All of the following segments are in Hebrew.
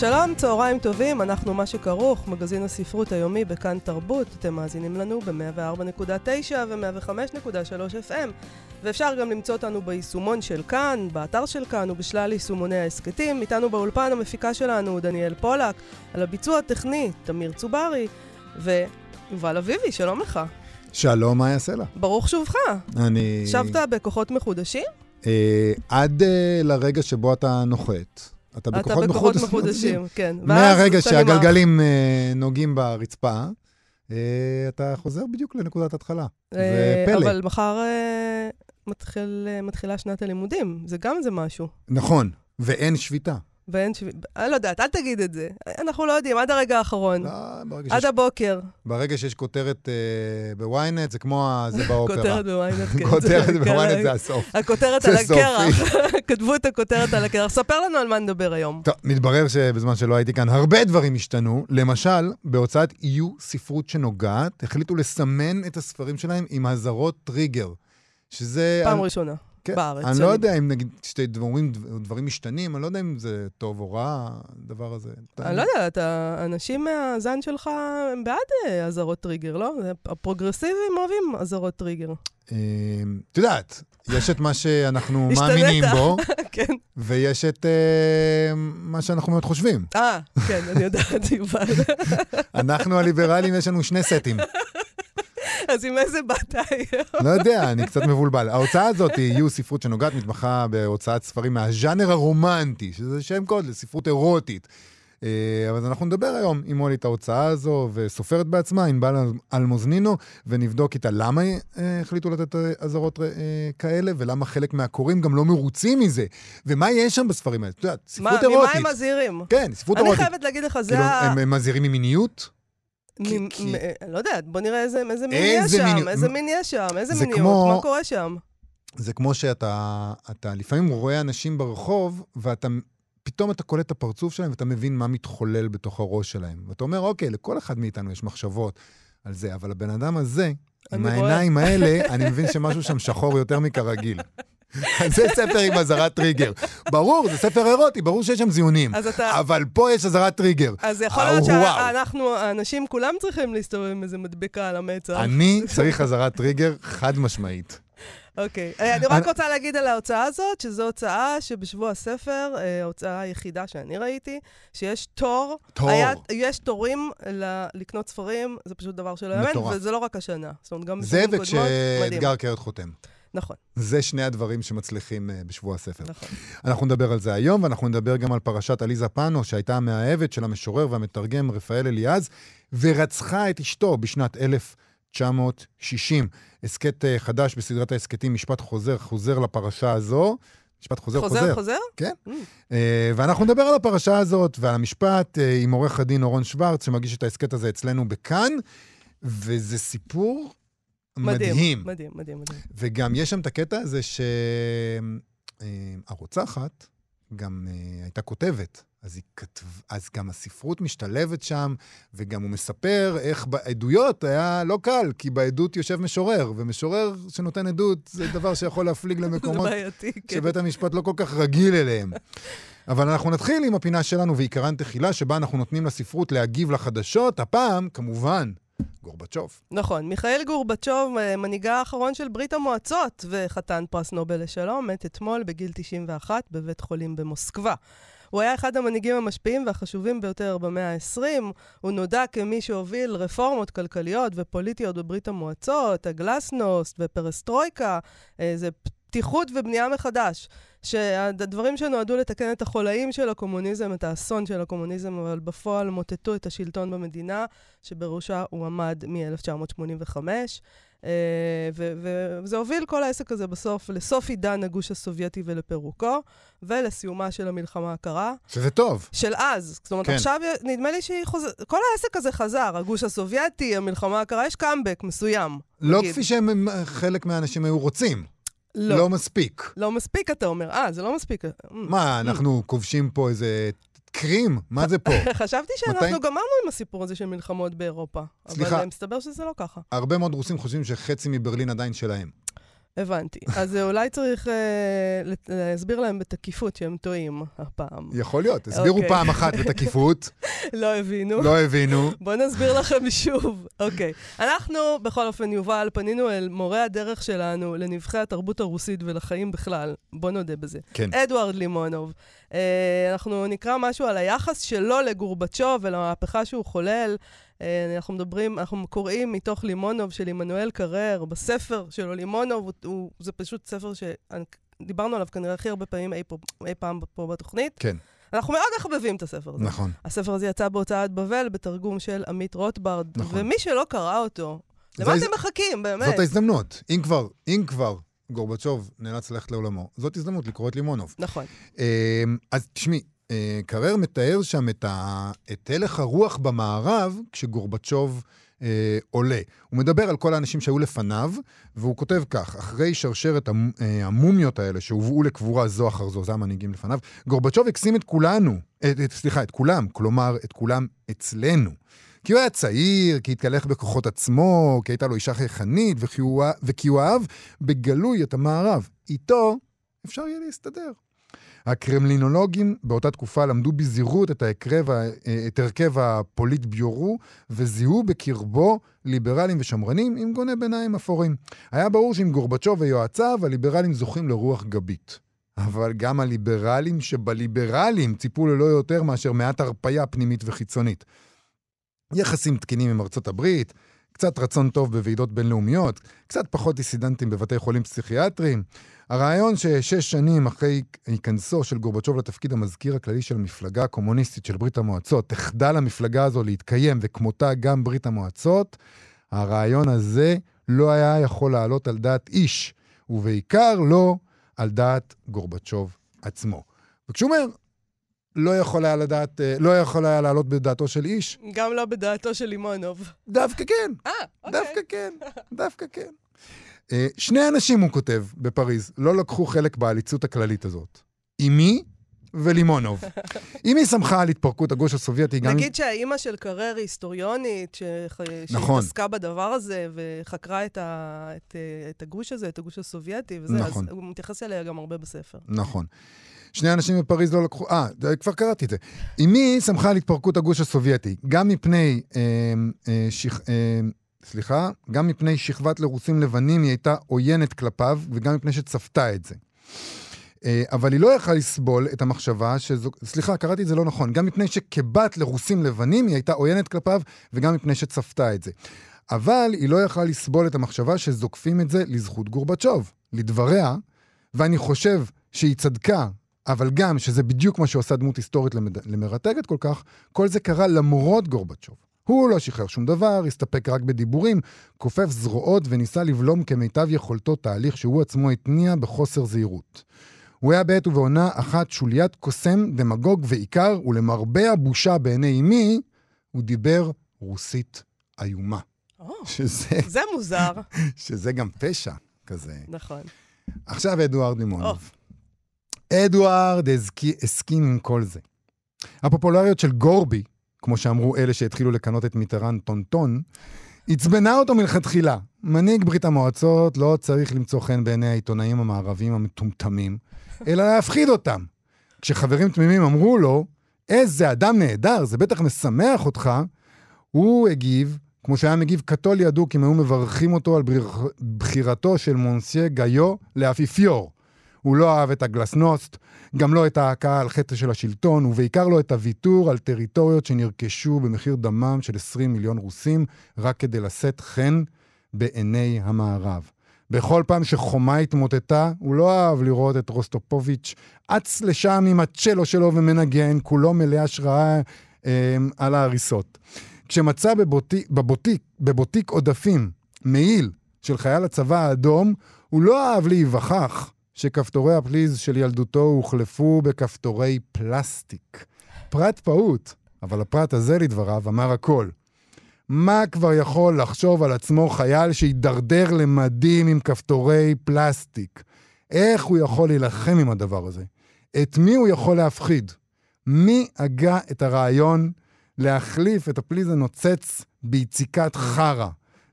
שלום, צהריים טובים, אנחנו מה שכרוך, מגזין הספרות היומי בכאן תרבות. אתם מאזינים לנו ב-104.9 ו-105.3 FM, ואפשר גם למצוא אותנו ביישומון של כאן, באתר של כאן ובשלל יישומוני ההסכתים. איתנו באולפן המפיקה שלנו דניאל פולק, על הביצוע הטכני תמיר צוברי, ויובל אביבי, שלום לך. שלום, מה יעשה לה? ברוך שובך. אני... שבת בכוחות מחודשים? אה, עד אה, לרגע שבו אתה נוחת. אתה בכוחות, אתה בכוחות מחודשים, כן. מהרגע שהגלגלים uh, נוגעים ברצפה, uh, אתה חוזר בדיוק לנקודת התחלה. Uh, זה פלא. אבל מחר מתחיל, מתחילה שנת הלימודים, זה גם איזה משהו. נכון, ואין שביתה. ואין שביעי, אני לא יודעת, אל תגיד את זה. אנחנו לא יודעים, עד הרגע האחרון. לא, ברגע עד שיש... הבוקר. ברגע שיש כותרת אה, בוויינט, זה כמו זה באופרה. כותרת בוויינט, כן. כותרת בוויינט זה הסוף. הכותרת על הקרח. כתבו את הכותרת על הקרח. ספר לנו על מה נדבר היום. טוב, מתברר שבזמן שלא הייתי כאן, הרבה דברים השתנו. למשל, בהוצאת יהיו ספרות שנוגעת, החליטו לסמן את הספרים שלהם עם אזהרות טריגר. שזה... פעם ראשונה. כן. בארץ. אני לא יודע אם נגיד שתי דברים, דברים משתנים, אני לא יודע אם זה טוב או רע, הדבר הזה. אני לא יודעת, האנשים מהזן שלך הם בעד אה, אזהרות טריגר, לא? הפרוגרסיבים אוהבים אזהרות טריגר. אמ, את יודעת, יש את מה שאנחנו מאמינים בו, כן. ויש את אה, מה שאנחנו מאוד חושבים. אה, כן, אני יודעת, יובל. אנחנו הליברלים, יש לנו שני סטים. אז עם איזה באת היום? לא יודע, אני קצת מבולבל. ההוצאה הזאת, יהיו ספרות שנוגעת, מתמחה בהוצאת ספרים מהז'אנר הרומנטי, שזה שם קוד לספרות אירוטית. אה, אבל אנחנו נדבר היום עם מולי את ההוצאה הזו, וסופרת בעצמה, ענבל אלמוזנינו, ונבדוק איתה למה אה, החליטו לתת אה, אזהרות כאלה, ולמה חלק מהקוראים גם לא מרוצים מזה, ומה יש שם בספרים האלה. את יודעת, ספרות אירוטית. ממה הם מזהירים? כן, ספרות אירוטית. אני חייבת להגיד לך, זה כאילו, ה... הם מזהירים ממיניות? לא יודעת, בוא נראה איזה מין יש שם, איזה מין יש שם, איזה מיניות, מה קורה שם. זה כמו שאתה לפעמים רואה אנשים ברחוב, ואתה... פתאום אתה קולט את הפרצוף שלהם ואתה מבין מה מתחולל בתוך הראש שלהם. ואתה אומר, אוקיי, לכל אחד מאיתנו יש מחשבות על זה, אבל הבן אדם הזה, עם העיניים האלה, אני מבין שמשהו שם שחור יותר מכרגיל. זה ספר עם אזהרת טריגר. ברור, זה ספר אירוטי, ברור שיש שם זיונים. אתה... אבל פה יש אזהרת טריגר. אז יכול להיות שאנחנו, האנשים כולם צריכים להסתובב עם איזה מדבקה על המצח. אני צריך אזהרת טריגר חד משמעית. אוקיי. אה, אני רק רוצה להגיד על ההוצאה הזאת, שזו הוצאה שבשבוע הספר, אה, ההוצאה היחידה שאני ראיתי, שיש תור. תור. יש תורים לקנות ספרים, זה פשוט דבר שלא יאמן, וזה לא רק השנה. זאת אומרת, גם בשנים קודמות, מדהים. זה וכשאתגר קרת חותם. נכון. זה שני הדברים שמצליחים uh, בשבוע הספר. נכון. אנחנו נדבר על זה היום, ואנחנו נדבר גם על פרשת עליזה פאנו, שהייתה המאהבת של המשורר והמתרגם רפאל אליעז, ורצחה את אשתו בשנת 1960. הסכת uh, חדש בסדרת ההסכתים, משפט חוזר, חוזר לפרשה הזו. משפט חוזר, חוזר. חוזר, חוזר? כן. Mm. Uh, ואנחנו נדבר על הפרשה הזאת ועל המשפט uh, עם עורך הדין אורון שוורץ, שמגיש את ההסכת הזה אצלנו בכאן, וזה סיפור מדהים. מדהים, מדהים, מדהים. וגם יש שם את הקטע הזה שהרוצחת גם uh, הייתה כותבת. אז, היא כתב... אז גם הספרות משתלבת שם, וגם הוא מספר איך בעדויות היה לא קל, כי בעדות יושב משורר, ומשורר שנותן עדות זה דבר שיכול להפליג למקומות בעייתי, כן. שבית המשפט לא כל כך רגיל אליהם. אבל אנחנו נתחיל עם הפינה שלנו ועיקרן תחילה, שבה אנחנו נותנים לספרות להגיב לחדשות, הפעם, כמובן, גורבצ'וב. נכון, מיכאל גורבצ'וב, אה, מנהיגה האחרון של ברית המועצות וחתן פרס נובל לשלום, מת אתמול בגיל 91 בבית חולים במוסקבה. הוא היה אחד המנהיגים המשפיעים והחשובים ביותר במאה ה-20. הוא נודע כמי שהוביל רפורמות כלכליות ופוליטיות בברית המועצות, הגלסנוסט ופרסטרויקה. אה, זה פתיחות ובנייה מחדש. שהדברים שנועדו לתקן את החולאים של הקומוניזם, את האסון של הקומוניזם, אבל בפועל מוטטו את השלטון במדינה, שבראשה הוא עמד מ-1985. אה, וזה הוביל כל העסק הזה בסוף לסוף עידן הגוש הסובייטי ולפירוקו, ולסיומה של המלחמה הקרה. שזה טוב. של אז. זאת אומרת, כן. עכשיו נדמה לי שהיא חוזרת, כל העסק הזה חזר, הגוש הסובייטי, המלחמה הקרה, יש קאמבק מסוים. לא נגיד. כפי שחלק מהאנשים היו רוצים. לא. לא מספיק. לא מספיק, אתה אומר. אה, זה לא מספיק. מה, אנחנו כובשים פה איזה קרים? מה זה פה? חשבתי מתי? שאנחנו גמרנו עם הסיפור הזה של מלחמות באירופה. סליחה. אבל אה, מסתבר שזה לא ככה. הרבה מאוד רוסים חושבים שחצי מברלין עדיין שלהם. הבנתי. אז אה, אולי צריך אה, להסביר להם בתקיפות שהם טועים הפעם. יכול להיות. הסבירו אוקיי. פעם אחת בתקיפות, לא הבינו. לא הבינו. בואו נסביר לכם שוב. אוקיי. אנחנו, בכל אופן, יובל, פנינו אל מורה הדרך שלנו לנבחי התרבות הרוסית ולחיים בכלל. בוא נודה בזה. כן. אדוארד לימונוב. אה, אנחנו נקרא משהו על היחס שלו לגורבצ'וב ולמהפכה שהוא חולל. אה, אנחנו מדברים, אנחנו קוראים מתוך לימונוב של עמנואל קרר, בספר שלו, לימונוב, הוא, הוא, זה פשוט ספר שדיברנו עליו כנראה הכי הרבה פעמים אי, פה, אי פעם פה בתוכנית. כן, אנחנו מאוד מחבבים את הספר הזה. נכון. הספר הזה יצא בהוצאת בבל בתרגום של עמית רוטברד, נכון. ומי שלא קרא אותו, למה אתם מחכים, באמת? זאת ההזדמנות. אם כבר, אם כבר גורבצ'וב נאלץ ללכת לעולמו, זאת הזדמנות לקרוא את לימונוב. נכון. אה, אז תשמעי, אה, קרר מתאר שם את, ה... את הלך הרוח במערב כשגורבצ'וב אה, עולה. הוא מדבר על כל האנשים שהיו לפניו, והוא כותב כך, אחרי שרשרת המ... אה, המומיות האלה שהובאו לקבורה זו אחר זו, זה המנהיגים לפניו, גורבצ'וב הקסים את כולנו, את, את, סליחה, את כולם, כלומר, את כולם אצלנו. כי הוא היה צעיר, כי התקלח בכוחות עצמו, כי הייתה לו אישה חייכנית, וכי הוא, אהב בגלוי את המערב. איתו אפשר יהיה להסתדר. הקרמלינולוגים באותה תקופה למדו בזהירות את, ההקרב, את הרכב הפוליט ביורו, וזיהו בקרבו ליברלים ושמרנים עם גוני ביניים אפורים. היה ברור שעם גורבצ'וב ויועציו, הליברלים זוכים לרוח גבית. אבל גם הליברלים שבליברלים ציפו ללא יותר מאשר מעט הרפאיה פנימית וחיצונית. יחסים תקינים עם ארצות הברית, קצת רצון טוב בוועידות בינלאומיות, קצת פחות דיסידנטים בבתי חולים פסיכיאטריים. הרעיון ששש שנים אחרי היכנסו של גורבצ'וב לתפקיד המזכיר הכללי של המפלגה הקומוניסטית של ברית המועצות, תחדל המפלגה הזו להתקיים, וכמותה גם ברית המועצות, הרעיון הזה לא היה יכול לעלות על דעת איש, ובעיקר לא על דעת גורבצ'וב עצמו. וכשהוא אומר, לא יכול היה לדעת, אה, לא יכול היה לעלות בדעתו של איש, גם לא בדעתו של לימונוב. דווקא כן. אה, אוקיי. דווקא כן, דווקא כן. אה, שני אנשים, הוא כותב, בפריז, לא לקחו חלק בעליצות הכללית הזאת. אמי ולימונוב. אמי שמחה על התפרקות הגוש הסובייטי גם... נגיד שהאימא של קרר היא היסטוריונית. נכון. שהתעסקה בדבר הזה וחקרה את, ה... את, אה, את הגוש הזה, את הגוש הסובייטי, וזה, נכון. אז הוא מתייחס אליה גם הרבה בספר. נכון. שני אנשים בפריז לא לקחו... אה, כבר קראתי את זה. אמי שמחה על התפרקות הגוש הסובייטי, גם מפני... אה, אה, שכ... אה, סליחה, גם מפני שכבת לרוסים לבנים היא הייתה עוינת כלפיו, וגם מפני שצפתה את זה. אה, אבל היא לא יכלה לסבול את המחשבה שזו... סליחה, קראתי את זה לא נכון. גם מפני שכבת לרוסים לבנים היא הייתה עוינת כלפיו, וגם מפני שצפתה את זה. אבל היא לא יכלה לסבול את המחשבה שזוקפים את זה לזכות גורבצ'וב. לדבריה, ואני חושב שהיא צדקה, אבל גם שזה בדיוק מה שעושה דמות היסטורית למד... למרתקת כל כך, כל זה קרה למרות גורבצ'וב. הוא לא שחרר שום דבר, הסתפק רק בדיבורים, כופף זרועות וניסה לבלום כמיטב יכולתו תהליך שהוא עצמו התניע בחוסר זהירות. הוא היה בעת ובעונה אחת שוליית קוסם, דמגוג ועיקר, ולמרבה הבושה בעיני אמי, הוא דיבר רוסית איומה. או, שזה, זה מוזר. שזה גם פשע כזה. נכון. עכשיו אדוארד לימונוב. אדוארד הסכי- הסכים עם כל זה. הפופולריות של גורבי, כמו שאמרו אלה שהתחילו לכנות את מיטרן טונטון, עצבנה אותו מלכתחילה. מנהיג ברית המועצות לא צריך למצוא חן בעיני העיתונאים המערביים המטומטמים, אלא להפחיד אותם. כשחברים תמימים אמרו לו, איזה אדם נהדר, זה בטח משמח אותך, הוא הגיב, כמו שהיה מגיב קתול ידוק אם היו מברכים אותו על בחירתו של מונסיה גיו לאפיפיור. הוא לא אהב את הגלסנוסט, גם לא את ההכאה על חטא של השלטון, ובעיקר לא את הוויתור על טריטוריות שנרכשו במחיר דמם של 20 מיליון רוסים, רק כדי לשאת חן בעיני המערב. בכל פעם שחומה התמוטטה, הוא לא אהב לראות את רוסטופוביץ' אץ לשם עם הצ'לו שלו ומנגן, כולו מלא השראה אה, על ההריסות. כשמצא בבוטיק, בבוטיק, בבוטיק עודפים מעיל של חייל הצבא האדום, הוא לא אהב להיווכח שכפתורי הפליז של ילדותו הוחלפו בכפתורי פלסטיק. פרט פעוט, אבל הפרט הזה, לדבריו, אמר הכל. מה כבר יכול לחשוב על עצמו חייל שהידרדר למדים עם כפתורי פלסטיק? איך הוא יכול להילחם עם הדבר הזה? את מי הוא יכול להפחיד? מי הגה את הרעיון להחליף את הפליז הנוצץ ביציקת חרא?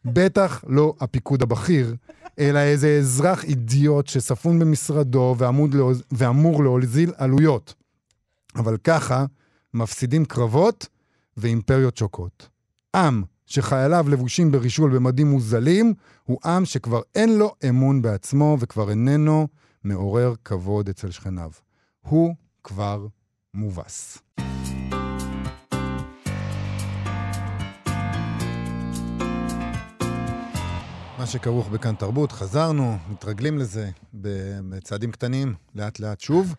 בטח לא הפיקוד הבכיר, אלא איזה אזרח אידיוט שספון במשרדו ועמוד, ואמור להוזיל עלויות. אבל ככה מפסידים קרבות ואימפריות שוקות. עם שחייליו לבושים ברישול במדים מוזלים, הוא עם שכבר אין לו אמון בעצמו וכבר איננו מעורר כבוד אצל שכניו. הוא כבר מובס. מה שכרוך בכאן תרבות, חזרנו, מתרגלים לזה בצעדים קטנים, לאט לאט שוב.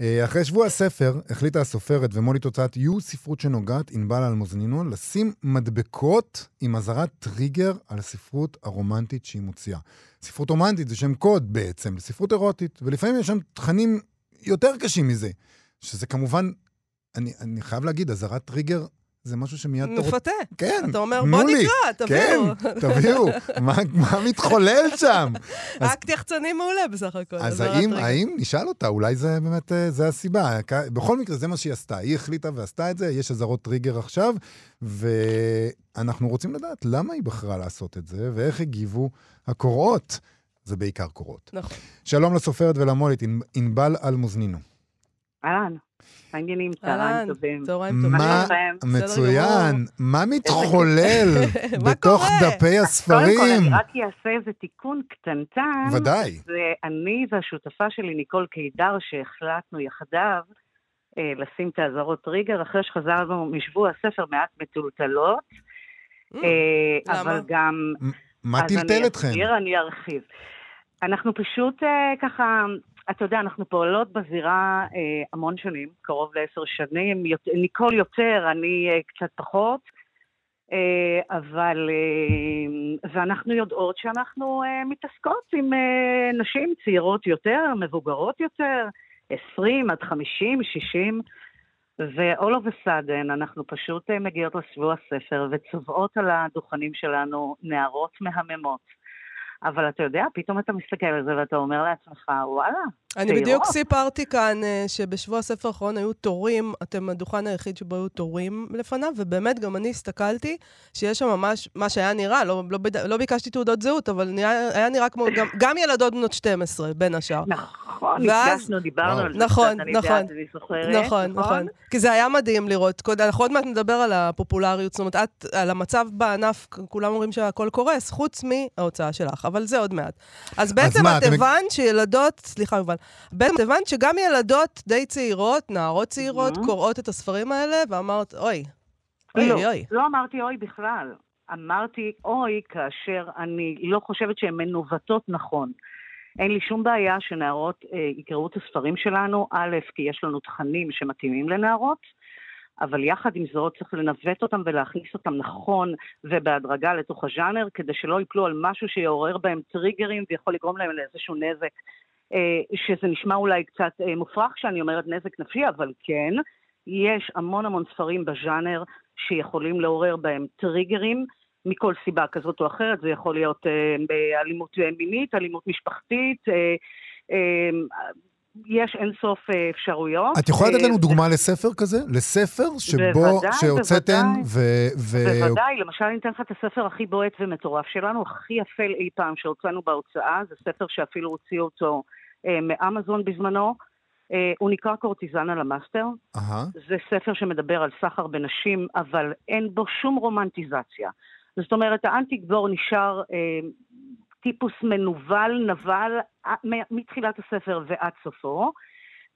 אה, אחרי שבוע הספר, החליטה הסופרת ומו"לית הוצאת יו ספרות שנוגעת, ענבל אלמוזנינו, לשים מדבקות עם אזהרת טריגר על הספרות הרומנטית שהיא מוציאה. ספרות רומנטית זה שם קוד בעצם לספרות אירוטית, ולפעמים יש שם תכנים יותר קשים מזה, שזה כמובן, אני, אני חייב להגיד, אזהרת טריגר זה משהו שמיד... מפתה. כן, אתה אומר, בוא נקרא, תביאו. כן, תביאו. מה, מה מתחולל שם? אקט יחצני מעולה בסך הכל. אז האם, האם, נשאל אותה, אולי זה באמת, אה, זה הסיבה. בכל מקרה, זה מה שהיא עשתה. היא החליטה ועשתה את זה, יש אזהרות טריגר עכשיו, ואנחנו רוצים לדעת למה היא בחרה לעשות את זה, ואיך הגיבו הקוראות. זה בעיקר קורות. נכון. שלום לסופרת ולמולית, ענבל אלמוזנינו. אהלן. העניינים, צהריים טובים. צהריים טובים. מה, מצוין. מה מתחולל בתוך דפי הספרים? קודם כל, אני רק אעשה איזה תיקון קטנטן. ודאי. ואני והשותפה שלי, ניקול קידר, שהחלטנו יחדיו אה, לשים את האזהרות טריגר, אחרי שחזרנו משבוע הספר מעט מטולטלות. Mm, אה, אבל גם... מה טלטל אתכם? אז אני אסביר, אני ארחיב. אנחנו פשוט אה, ככה אתה יודע, אנחנו פועלות בזירה אה, המון שנים, קרוב לעשר שנים, יות, ניקול יותר, אני אה, קצת פחות, אה, אבל, אה, ואנחנו יודעות שאנחנו אה, מתעסקות עם אה, נשים צעירות יותר, מבוגרות יותר, 20 עד 50, 60, ו-all of a sudden אנחנו פשוט אה, מגיעות לשבוע הספר וצובעות על הדוכנים שלנו נערות מהממות. אבל אתה יודע, פתאום אתה מסתכל על זה ואתה אומר לעצמך, וואלה, אני בדיוק סיפרתי כאן אה, שבשבוע הספר האחרון היו תורים, אתם הדוכן היחיד שבו היו תורים לפניו, ובאמת גם אני הסתכלתי שיש שם ממש, מה שהיה נראה, לא, לא, לא ביקשתי תעודות זהות, אבל נראה, היה נראה כמו גם, גם ילדות בנות 12, בין השאר. נכון, נפגשנו, דיברנו על זה נכון, קצת, אני נכון, יודעת, אני זוכרת. נכון, נכון. כי זה היה מדהים לראות. אנחנו עוד מעט נדבר על הפופולריות, זאת אומרת, את, על המצב בענף, כולם אומרים שהכל קורס, חוץ מההוצאה שלך, אבל זה עוד מעט. אז בעצם את הבנת שילדות, סליחה, יובל, בעצם הבנת שגם ילדות די צעירות, נערות צעירות, mm-hmm. קוראות את הספרים האלה, ואמרת, אוי, אוי, לא, אוי, אוי. לא אמרתי אוי בכלל. אמרתי אוי כאשר אני לא חושבת שהן מנווטות נכון. אין לי שום בעיה שנערות אה, יקראו את הספרים שלנו, א', כי יש לנו תכנים שמתאימים לנערות, אבל יחד עם זאת צריך לנווט אותם ולהכניס אותם נכון ובהדרגה לתוך הז'אנר, כדי שלא ייפלו על משהו שיעורר בהם טריגרים ויכול לגרום להם לאיזשהו נזק שזה נשמע אולי קצת אה, מופרך כשאני אומרת נזק נפשי, אבל כן, יש המון המון ספרים בז'אנר שיכולים לעורר בהם טריגרים. מכל סיבה כזאת או אחרת, זה יכול להיות אה, אלימות מינית, אלימות משפחתית, יש אינסוף אפשרויות. את יכולה לתת לנו דוגמה לספר כזה? לספר שבו, שהוצאתן ו... בוודאי, למשל אני אתן לך את הספר הכי בועט ומטורף שלנו, הכי אפל אי פעם שהוצאנו בהוצאה, זה ספר שאפילו הוציאו אותו אה, מאמזון בזמנו. אה, הוא נקרא קורטיזן על המאסטר. זה ספר שמדבר על סחר בנשים, אבל אין בו שום רומנטיזציה. זאת אומרת, האנטי-גיבור נשאר אה, טיפוס מנוול, נבל, אה, מתחילת הספר ועד סופו.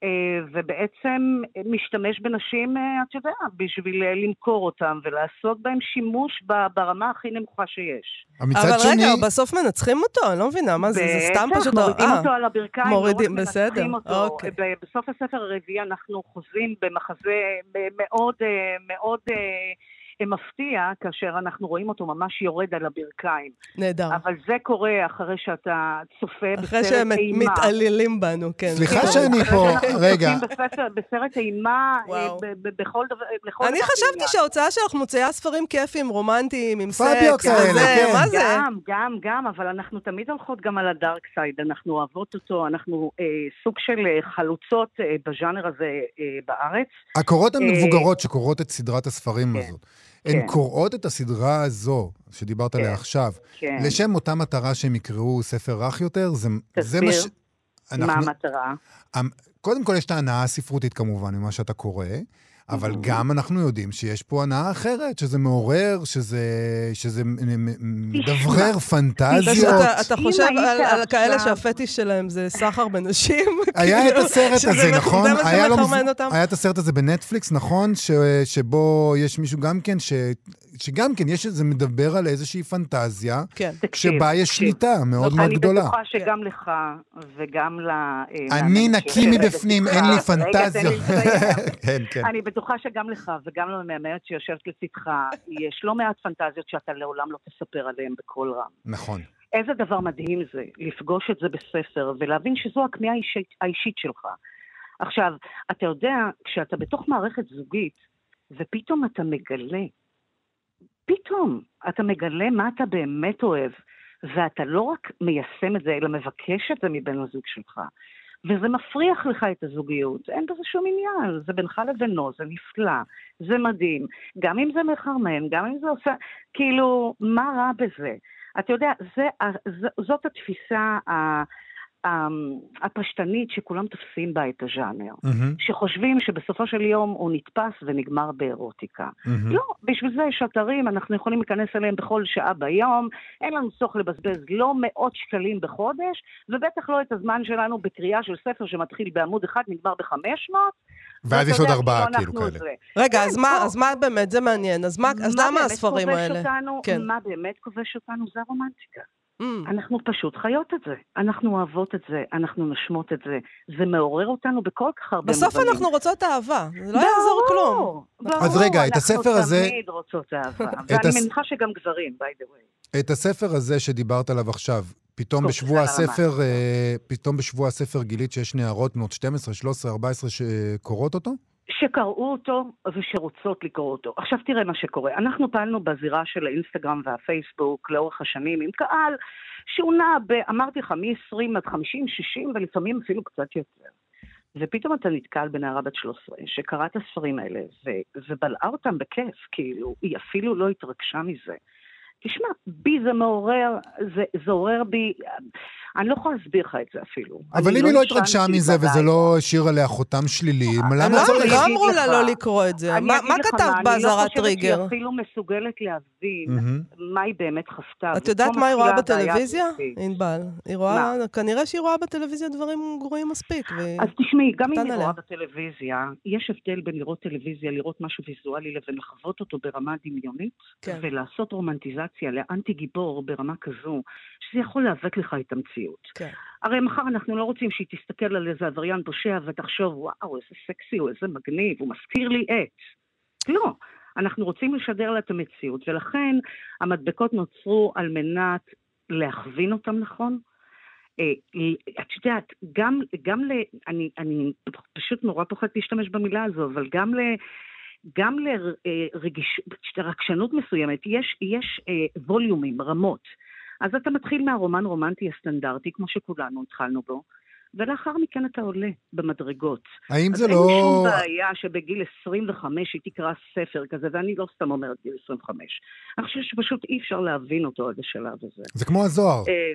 אה, ובעצם משתמש בנשים, אה, אתה יודע, בשביל למכור אותם ולעשות בהם שימוש ברמה הכי נמוכה שיש. אבל שני... רגע, בסוף מנצחים אותו? אני לא מבינה, מה זה? זה סתם פשוט... בטח, מורידים אותו על הברכיים, לא מורידים, לא בסדר, אותו. אוקיי. בסוף הספר הרביעי אנחנו חוזים במחזה מאוד מאוד מפתיע כאשר אנחנו רואים אותו ממש יורד על הברכיים. נהדר. אבל זה קורה אחרי שאתה צופה אחרי בסרט שהם אימה. מתעללים בנו, כן. סליחה. שאני פה, אנחנו רגע. צופים בספר- בסרט אימה אה, בכל דבר, אני חשבתי. שההוצאה שלך מוציאה ספרים כיפיים, רומנטיים, עם פאביות סקס, כאלה, וזה, כן. מה זה? גם, גם, גם, אבל אנחנו תמיד הולכות גם על ה dark side, אנחנו אוהבות אותו, אנחנו אה, סוג של אה, חלוצות בז'אנר הזה בארץ. הקוראות אה, המבוגרות שקוראות את סדרת הספרים כן, הזאת, הן כן. קוראות את הסדרה הזו, שדיברת עליה כן, עכשיו, כן. לשם אותה מטרה שהם יקראו ספר רך יותר? זה, זה מה ש... תסביר מה המטרה? קודם כל יש את ההנאה הספרותית כמובן ממה שאתה קורא, אבל גם אנחנו יודעים שיש פה הנאה אחרת, שזה מעורר, שזה, שזה מדברר אתה, פנטזיות. אתה, אתה חושב על, על כאלה שהפטיש שלהם זה סחר בנשים? היה את כאילו, הסרט הזה, מח- נכון? זה מה היה לא שמחרמן מז- אותם? היה את הסרט הזה בנטפליקס, נכון? ש... שבו יש מישהו גם כן, ש... שגם כן, יש איזה מדבר על איזושהי פנטזיה, כן. תקשיב, שבה יש תקשיב. שליטה מאוד מאוד גדולה. אני בטוחה שגם לך וגם ל... אה, אני נקי מבפנים, אין לי רגע, תן פנטזיות. כן, כן. אני בטוחה שגם לך וגם למאמנת שיושבת לצדך, יש לא מעט פנטזיות שאתה לעולם לא תספר עליהן בקול רם. נכון. איזה דבר מדהים זה, לפגוש את זה בספר ולהבין שזו הכמיהה האישית, האישית שלך. עכשיו, אתה יודע, כשאתה בתוך מערכת זוגית, ופתאום אתה מגלה, פתאום אתה מגלה מה אתה באמת אוהב, ואתה לא רק מיישם את זה, אלא מבקש את זה מבן הזוג שלך. וזה מפריח לך את הזוגיות, אין בזה שום עניין, זה בינך לבינו, זה נפלא, זה מדהים. גם אם זה מחרמן, גם אם זה עושה, כאילו, מה רע בזה? אתה יודע, זה, זאת התפיסה ה- הפשטנית שכולם תופסים בה את הז'אנר. מהמם, שחושבים שבסופו של יום הוא נתפס ונגמר בארוטיקה. מהמם. לא, בשביל זה יש אתרים, אנחנו יכולים להיכנס אליהם בכל שעה ביום, אין לנו צורך לבזבז לא מאות שקלים בחודש, ובטח לא את הזמן שלנו בקריאה של ספר שמתחיל בעמוד אחד, נגמר בחמש מאות. ואז יש עוד ארבעה כאילו כאלה. זה. רגע, כן, אז מה. אז מה באמת, זה מעניין. אז, מה, אז למה באמת הספרים האלה? אותנו, כן. מה באמת כובש אותנו זה הרומנטיקה. Mm. אנחנו פשוט חיות את זה. אנחנו אוהבות את זה, אנחנו נושמות את זה. זה מעורר אותנו בכל כך הרבה בסוף מובנים. אנחנו רוצות אהבה, זה לא יעזור כלום. ברור, ברור, אז רגע, את הספר הזה- אנחנו תמיד רוצות אהבה. ואני הס- מניחה שגם גברים, by the way. את הספר הזה שדיברת עליו עכשיו, פתאום בשבוע הספר, אה, פתאום בשבוע הספר גילית שיש נערות בנות 12, 13, 14 שקוראות אותו? שקראו אותו ושרוצות לקרוא אותו. עכשיו תראה מה שקורה. אנחנו פעלנו בזירה של האינסטגרם והפייסבוק לאורך השנים עם קהל שהוא נע, ב, אמרתי לך, מ-20 עד 50, 60 ולפעמים אפילו קצת יותר. ופתאום אתה נתקל בנערה בת 13 שקראה את הספרים האלה ו- ובלעה אותם בכיף, כאילו, היא אפילו לא התרגשה מזה. תשמע, בי זה מעורר, זה, זה עורר בי, אני לא יכולה להסביר לך את זה אפילו. אבל אם היא לא התרגשה מזה וזה. לא השאיר עליה חותם שלילי, הם למה לא- צריך? לא אמרו לה לא לקרוא את זה. מה אגיד מה לך כתבת אני באזהרת לא חושבת טריגר? שהיא אפילו מסוגלת להבין. מה היא באמת חוותה. את יודעת מה היא רואה בטלוויזיה? ענבל. היא רואה, כנראה שהיא רואה בטלוויזיה דברים גרועים מספיק. אז תשמעי, גם אם היא. רואה בטלוויזיה, יש הבדל בין לראות טלוויזיה, לראות משהו ויזואלי, לבין לחוות אותו ברמה דמיונית, כן. ולעשות רומנטיזציה לאנטי גיבור ברמה כזו, שזה יכול לעוות לך את המציאות. כן. הרי מחר אנחנו לא רוצים שהיא תסתכל על איזה עבריין פושע ותחשוב, וואו, איזה סקסי הוא, איזה מגניב, הוא מזכיר לי את. לא. אנחנו רוצים לשדר לה את המציאות, ולכן המדבקות נוצרו על מנת להכווין אותם נכון. אה, את יודעת, גם, גם ל... אני, אני פשוט נורא פוחדת להשתמש במילה הזו, אבל גם ל... גם לרגשנות מסוימת, יש, יש אה, ווליומים, רמות. אז אתה מתחיל מהרומן רומנטי הסטנדרטי, כמו שכולנו התחלנו בו, ולאחר מכן אתה עולה במדרגות. האם אז זה אין לא... שום בעיה שבגיל 25 היא תקרא ספר כזה, ואני לא סתם אומרת גיל 25. אני חושבת שפשוט אי אפשר להבין אותו עד השלב הזה. זה כמו הזוהר. אה,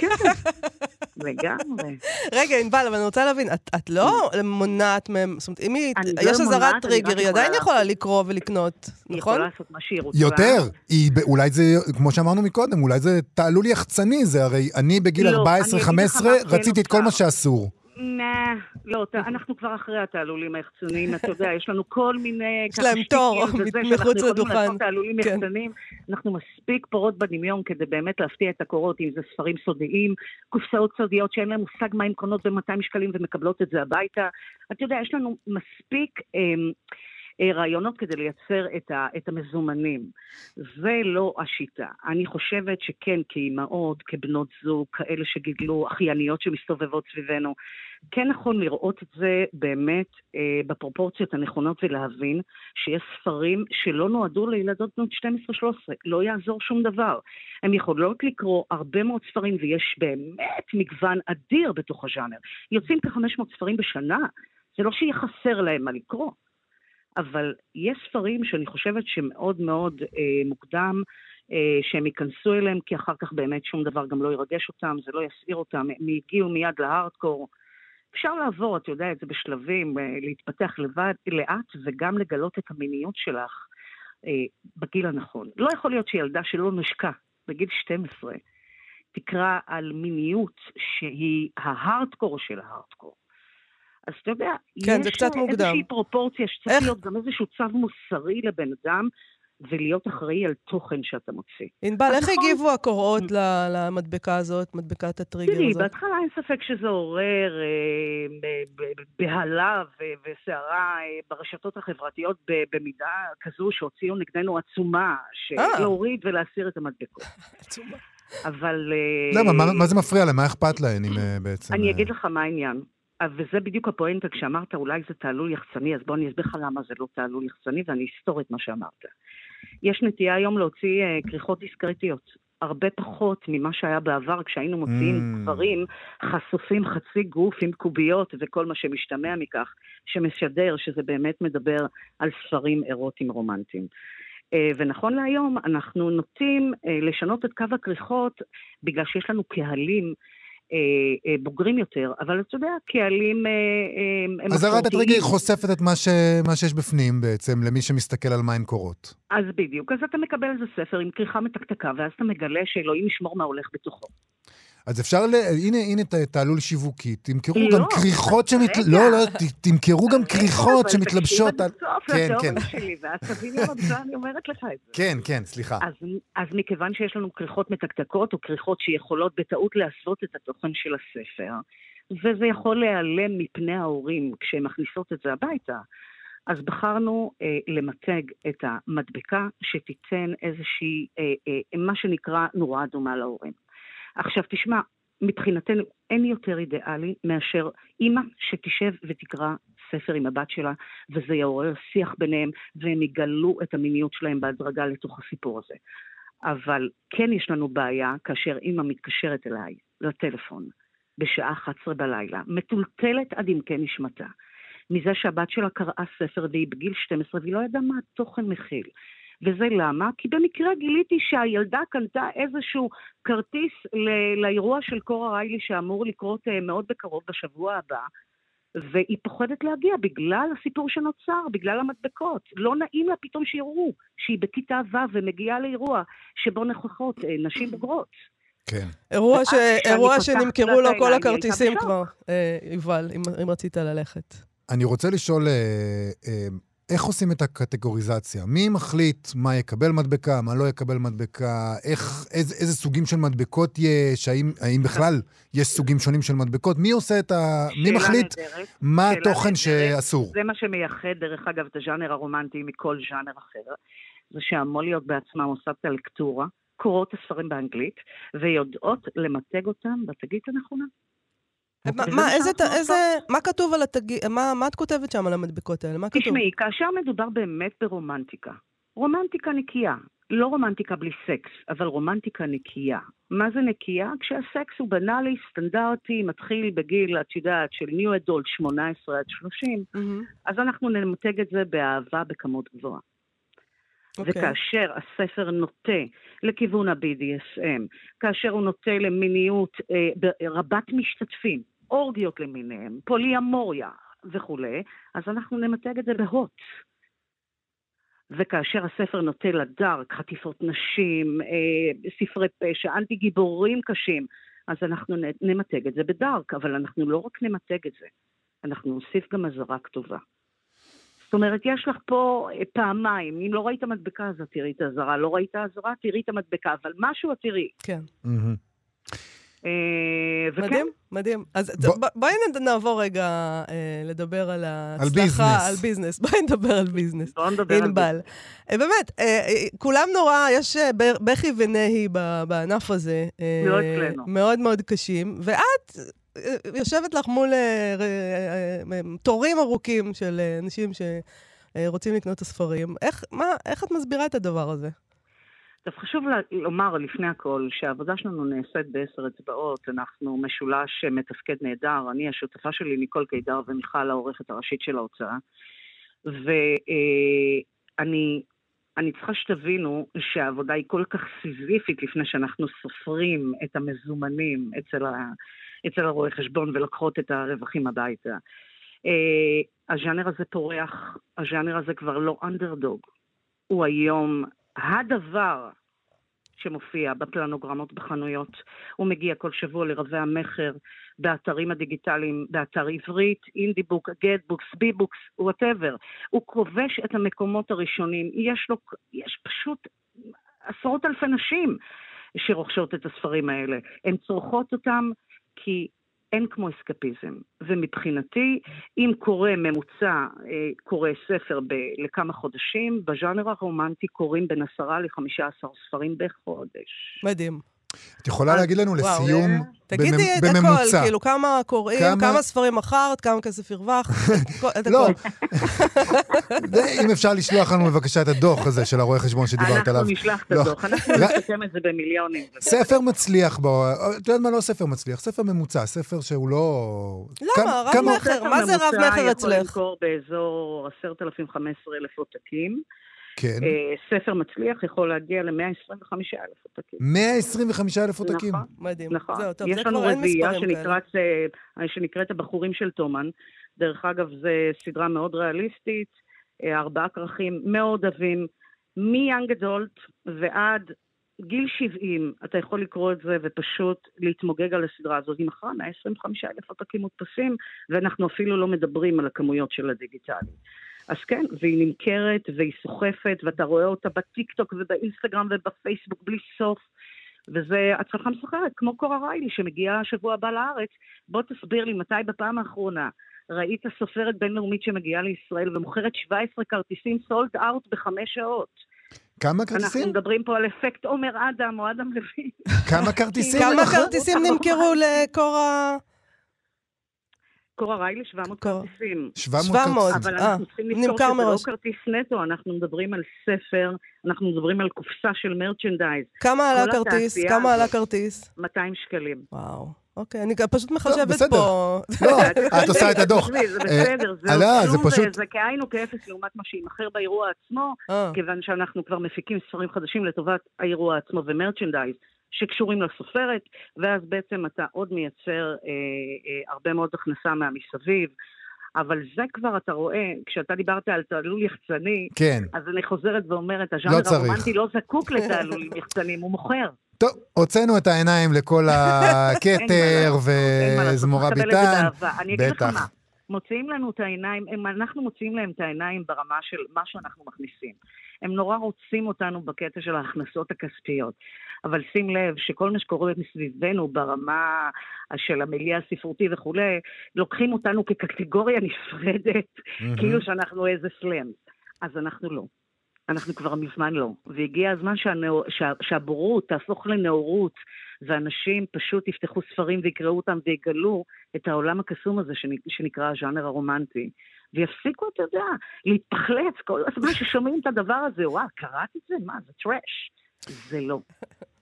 כן, לגמרי. רגע, ענבל, אבל אני רוצה להבין, את, את לא מונעת מהם, זאת אומרת, אם היא, לא יש אזהרת טריגר, היא עדיין יכולה- יכולה לקרוא ולקנות, היא נכון? יכולה לעשות מה שהיא רוצה. יותר, היא, אולי זה, כמו שאמרנו מקודם, אולי זה תעלול יחצני, זה הרי אני בגיל לא, אני 14-15 אגיד לך מה כן רציתי את כל מה. שאסור. נה, לא, אנחנו כבר אחרי התעלולים היחצניים, אתה יודע, יש לנו כל מיני... יש להם תור מחוץ לדוכן. שאנחנו יכולים תעלולים כן. יחצניים, אנחנו מספיק פורות בדמיון כדי באמת להפתיע את הקורות, אם זה ספרים סודיים, קופסאות סודיות שאין להם מושג מה הן קונות ב-200 שקלים ומקבלות את זה הביתה. אתה יודע, יש לנו מספיק... אה, רעיונות כדי לייצר את, ה, את המזומנים. זה לא השיטה. אני חושבת שכן, כאימהות, כבנות זוג, כאלה שגידלו, אחייניות שמסתובבות סביבנו, כן נכון לראות את זה באמת אה, בפרופורציות הנכונות ולהבין שיש ספרים שלא נועדו לילדות בנות 12-13, לא יעזור שום דבר. הן יכולות לקרוא הרבה מאוד ספרים, ויש באמת מגוון אדיר בתוך הז'אנר. יוצאים כ-500 ספרים בשנה, זה לא שיהיה חסר להם מה לקרוא. אבל יש ספרים שאני חושבת שמאוד מאוד אה, מוקדם, אה, שהם ייכנסו אליהם, כי אחר כך באמת שום דבר גם לא ירגש אותם, זה לא יסעיר אותם, הם הגיעו מיד להארדקור. אפשר לעבור, את זה בשלבים, אה, להתפתח לבד, לאט, וגם לגלות את המיניות שלך אה, בגיל הנכון. לא יכול להיות שילדה שלא נשקה בגיל 12 תקרא על מיניות שהיא ההארדקור של ההארדקור. אז אתה יודע, כן, יש מוקדם. איזושהי פרופורציה שצריך איך- להיות גם איזשהו צו מוסרי לבן אדם, ולהיות אחראי על תוכן שאתה מוציא. ענבל, איך נכון. הגיבו הקוראות ל- למדבקה הזאת, מדבקת הטריגר תראי, הזאת? בהתחלה אין ספק שזה עורר אה, ב- ב- בהלה וסערה אה, ברשתות החברתיות ב- במידה כזו שהוציאו נגדנו עצומה, אה. להוריד ולהסיר את המדבקות. אבל... אה, למה? מה- מה זה מפריע להם? מה אכפת להם אם אה, בעצם... אני אה, אגיד לך מה העניין. אה, וזה בדיוק הפואנטה, כשאמרת אולי זה תעלול יחצני, אז בוא אני אסביר לך למה זה לא תעלול יחצני, ואני אסתור את מה שאמרת. יש נטייה היום להוציא אה, כריכות דיסקרטיות. הרבה פחות ממה שהיה בעבר, כשהיינו מוציאים Mm. דברים חשופים חצי גוף עם קוביות וכל מה שמשתמע מכך, שמשדר שזה באמת מדבר על ספרים אירוטיים רומנטיים. אה, ונכון להיום אנחנו נוטים לשנות את קו הכריכות בגלל שיש לנו קהלים בוגרים יותר, אבל אתה יודע, קהלים אה, אה, הם אזהרת מסורתיים. הטריגר חושפת את מה ש- מה שיש בפנים בעצם, למי שמסתכל על מה הן קורות. אז בדיוק, אז אתה מקבל איזה ספר עם כריכה מתקתקה, ואז אתה מגלה שאלוהים ישמור מה הולך בתוכו. אז אפשר ל... הנה, הנה ת- תעלול שיווקי, תמכרו לא, גם כריכות שמת... לא, לא, תמכרו גם כריכות שמתלבשות על... כן, כן. שלי, ואז אני אומרת לך את זה. כן, כן, סליחה. אז, אז מכיוון שיש לנו כריכות מתקתקות, או כריכות שיכולות בטעות להסוות את התוכן של הספר, וזה יכול להיעלם מפני ההורים כשהן מכניסות את זה הביתה, אז בחרנו אה, למתג את המדבקה שתיתן איזושהי, אה, אה, מה שנקרא נורה אדומה להורים. עכשיו תשמע, מבחינתנו אין יותר אידיאלי מאשר אימא שתשב ותקרא ספר עם הבת שלה, וזה יעורר שיח ביניהם, והם יגלו את המיניות שלהם בהדרגה לתוך הסיפור הזה. אבל כן יש לנו בעיה כאשר אימא מתקשרת אליי לטלפון בשעה 11 בלילה, מטולטלת עד עמקי נשמתה, מזה שהבת שלה קראה ספר והיא בגיל 12 והיא לא ידעה מה התוכן מכיל. וזה למה? כי במקרה גיליתי שהילדה קנתה איזשהו כרטיס ל- לאירוע של קורה ריילי שאמור לקרות אה, מאוד בקרוב בשבוע הבא, והיא פוחדת להגיע בגלל הסיפור שנוצר, בגלל המדבקות. לא נעים לה פתאום שיראו שהיא בכיתה ו' ומגיעה לאירוע שבו נוכחות אה, נשים בוגרות. כן. אירוע, ש... אירוע שנמכרו לו כל הכרטיסים. כבר, אה, יובל, אם, אם רצית ללכת. אני רוצה לשאול, אה, אה, איך עושים את הקטגוריזציה? מי מחליט מה יקבל מדבקה, מה לא יקבל מדבקה, איך, איזה, איזה סוגים של מדבקות יש, האם, האם בכלל יש סוגים שונים של מדבקות? מי עושה את ה... מי מחליט נהדרת. מה התוכן נהדרת. שאסור? זה מה שמייחד, דרך אגב, את הז'אנר הרומנטי מכל ז'אנר אחר. זה שהמוליות בעצמן עושות את הלקטורה, קוראות את הספרים באנגלית, ויודעות למתג אותם בתגית הנכונה. מה, וזה מה, כתוב על התג... מה, את כותבת שם על המדבקות האלה? מה כתוב? תשמעי, כאשר מדובר באמת ברומנטיקה, רומנטיקה נקייה, לא רומנטיקה בלי סקס, אבל רומנטיקה נקייה. מה זה נקייה? כשהסקס הוא בנאלי, סטנדרטי, מתחיל בגיל, את יודעת, של ניו אדולט 18 עד 30, מהמם, אז אנחנו נמתג את זה באהבה בכמות גבוהה. אוקיי. וכאשר הספר נוטה לכיוון ה-BDSM, כאשר הוא נוטה למיניות אה, רבת משתתפים, אורגיות למיניהם, פוליאמוריה וכולי, אז אנחנו נמתג את זה בהוט. וכאשר הספר נוטה לדארק, חטיפות נשים, אה, ספרי פשע, אנטי גיבורים קשים, אז אנחנו נמתג את זה בדארק, אבל אנחנו לא רק נמתג את זה, אנחנו נוסיף גם אזהרה כתובה. זאת אומרת, יש לך פה אה, פעמיים, אם לא ראית מדבקה אז את תראי את האזהרה, לא ראית אזהרה, תראי את המדבקה, אבל משהו את תראי. כן. אה, וכן, מדהים, מדהים. אז בואי נעבור רגע אה, לדבר על ההצלחה, ביזנס. על ביזנס. בואי נדבר על ביזנס. בואו נדבר על. אה, באמת, כולם נורא, יש בכי ונהי בענף הזה. לא אצלנו. מאוד מאוד קשים. ואת יושבת לך מול אה, אה, אה, תורים ארוכים של אה, אנשים שרוצים לקנות את הספרים. איך, מה, איך את מסבירה את הדבר הזה? עכשיו חשוב לומר לפני הכל שהעבודה שלנו נעשית בעשר אצבעות, אנחנו משולש אה, מתפקד נהדר, אני השותפה שלי ניקול קידר ומיכל העורכת הראשית של ההוצאה, ואני אני צריכה שתבינו שהעבודה היא כל כך סיזיפית לפני שאנחנו סופרים את המזומנים אצל, ה, אצל הרואה חשבון ולוקחות את הרווחים הביתה. אה, הז'אנר הזה פורח, הז'אנר הזה כבר לא אנדרדוג. הוא היום הדבר שמופיע בפלנוגרמות בחנויות. הוא מגיע כל שבוע לרבי המכר, באתרים הדיגיטליים, באתר עברית, אינדיבוק, גטבוקס, ביבוקס, whatever. הוא כובש את המקומות הראשונים. יש לו, יש פשוט עשרות אלפי נשים שרוכשות את הספרים האלה. הן צורכות אותם כי אין כמו אסקפיזם. ומבחינתי, אם קורא ממוצע, אה, קורא ספר ב- לכמה חודשים, בז'אנר הרומנטי קוראים בין עשרה לחמישה עשר ספרים בחודש. מדהים. את יכולה להגיד לנו לסיום, תגידי בממ- את הכל, בממוצע. כאילו, כמה קוראים, כמה- כמה ספרים מכרת, כמה כסף הרווחת, את לא, הכל. זה, אם אפשר לשלוח לנו בבקשה את הדוח הזה של הרואה חשבון שדיברת עליו. אנחנו נשלח את לא. הדוח, אנחנו נסכם את זה במיליונים. ספר מצליח, את יודעת מה? לא ספר מצליח, ספר ממוצע, ספר שהוא לא... למה? כמה- רב כמה- מכר, מה זה רב מכר יכול אצלך? למכור באזור 10,000-15,000 עותקים. כן. אה, ספר מצליח יכול להגיע ל-125,000 עותקים. 125 אלף עותקים. נכון. מדהים. נכון. זהו, טוב, יש זה לנו רביעייה. שנקראת, אה, שנקראת הבחורים של תומן. דרך אגב, זו סדרה מאוד ריאליסטית, אה, ארבעה כרכים מאוד עבים, מיאנג אדולט ועד גיל 70, אתה יכול לקרוא את זה ופשוט להתמוגג על הסדרה הזאת. היא מכרה 125 אלף עותקים מודפסים, ואנחנו אפילו לא מדברים על הכמויות של הדיגיטלי. אז כן, והיא נמכרת והיא סוחפת, ואתה רואה אותה בטיקטוק ובאינסטגרם ובפייסבוק בלי סוף. וזה הצלחה מסחררת, כמו קורה ריילי שמגיעה השבוע הבא לארץ. בוא תסביר לי מתי בפעם האחרונה ראית סופרת בינלאומית שמגיעה לישראל ומוכרת 17 כרטיסים סולד אאוט בחמש שעות. כמה אנחנו כרטיסים? מדברים פה על אפקט עומר אדם או אדם לוין. כמה כרטיסים? כמה? כרטיסים נמכרו לקורה... קורה ריילי 700 קורה. כרטיסים. 700 700. כרטיסים. אבל אה, אנחנו צריכים לזכור שזה לא. כרטיס נטו, אנחנו מדברים על ספר, אנחנו מדברים על קופסה של מרצ'נדייז, כמה עלה כרטיס? כמה עלה. כרטיס? 200 שקלים. וואו. אוקיי, אני פשוט מחשבת בסדר. פה. לא, את עושה את הדוח. תשמעי, זה אה, בסדר, זה עלה, זה כלום, פשוט- זה כאין וכאפס לעומת מה שיימכר באירוע עצמו, אה, כיוון שאנחנו כבר מפיקים ספרים חדשים לטובת האירוע עצמו ומרצ'נדייז שקשורים לסופרת, ואז בעצם אתה עוד מייצר אה, אה, הרבה מאוד הכנסה מהמסביב. אבל זה כבר, אתה רואה, כשאתה דיברת על תעלול יחצני, כן. אז אני חוזרת ואומרת, לא הז'אנר צריך. הרומנטי לא זקוק לתעלולים יחצנים, הוא מוכר. טוב, הוצאנו את העיניים לכל הכתר וזמורה ביטן. אני אגיד לך. מה, מוציאים לנו את העיניים, הם, אנחנו מוציאים להם את העיניים ברמה של מה שאנחנו מכניסים. הם נורא רוצים אותנו בקטע של ההכנסות הכספיות. אבל שים לב שכל מה שקורה מסביבנו ברמה של המיליה הספרותי וכולי, לוקחים אותנו כקטגוריה נפרדת, מהמם. כאילו שאנחנו איזה סלאם. אז אנחנו לא. אנחנו כבר מזמן לא. והגיע הזמן שהנאור, שה, שהבורות תהפוך לנאורות, ואנשים פשוט יפתחו ספרים ויקראו אותם ויגלו את העולם הקסום הזה שנ- שנקרא הז'אנר הרומנטי. ויפסיקו, אתה יודע, להתפחלץ כל הזמן ששומעים את הדבר הזה, וואו, קראת את זה? מה, זה טראש. זה לא.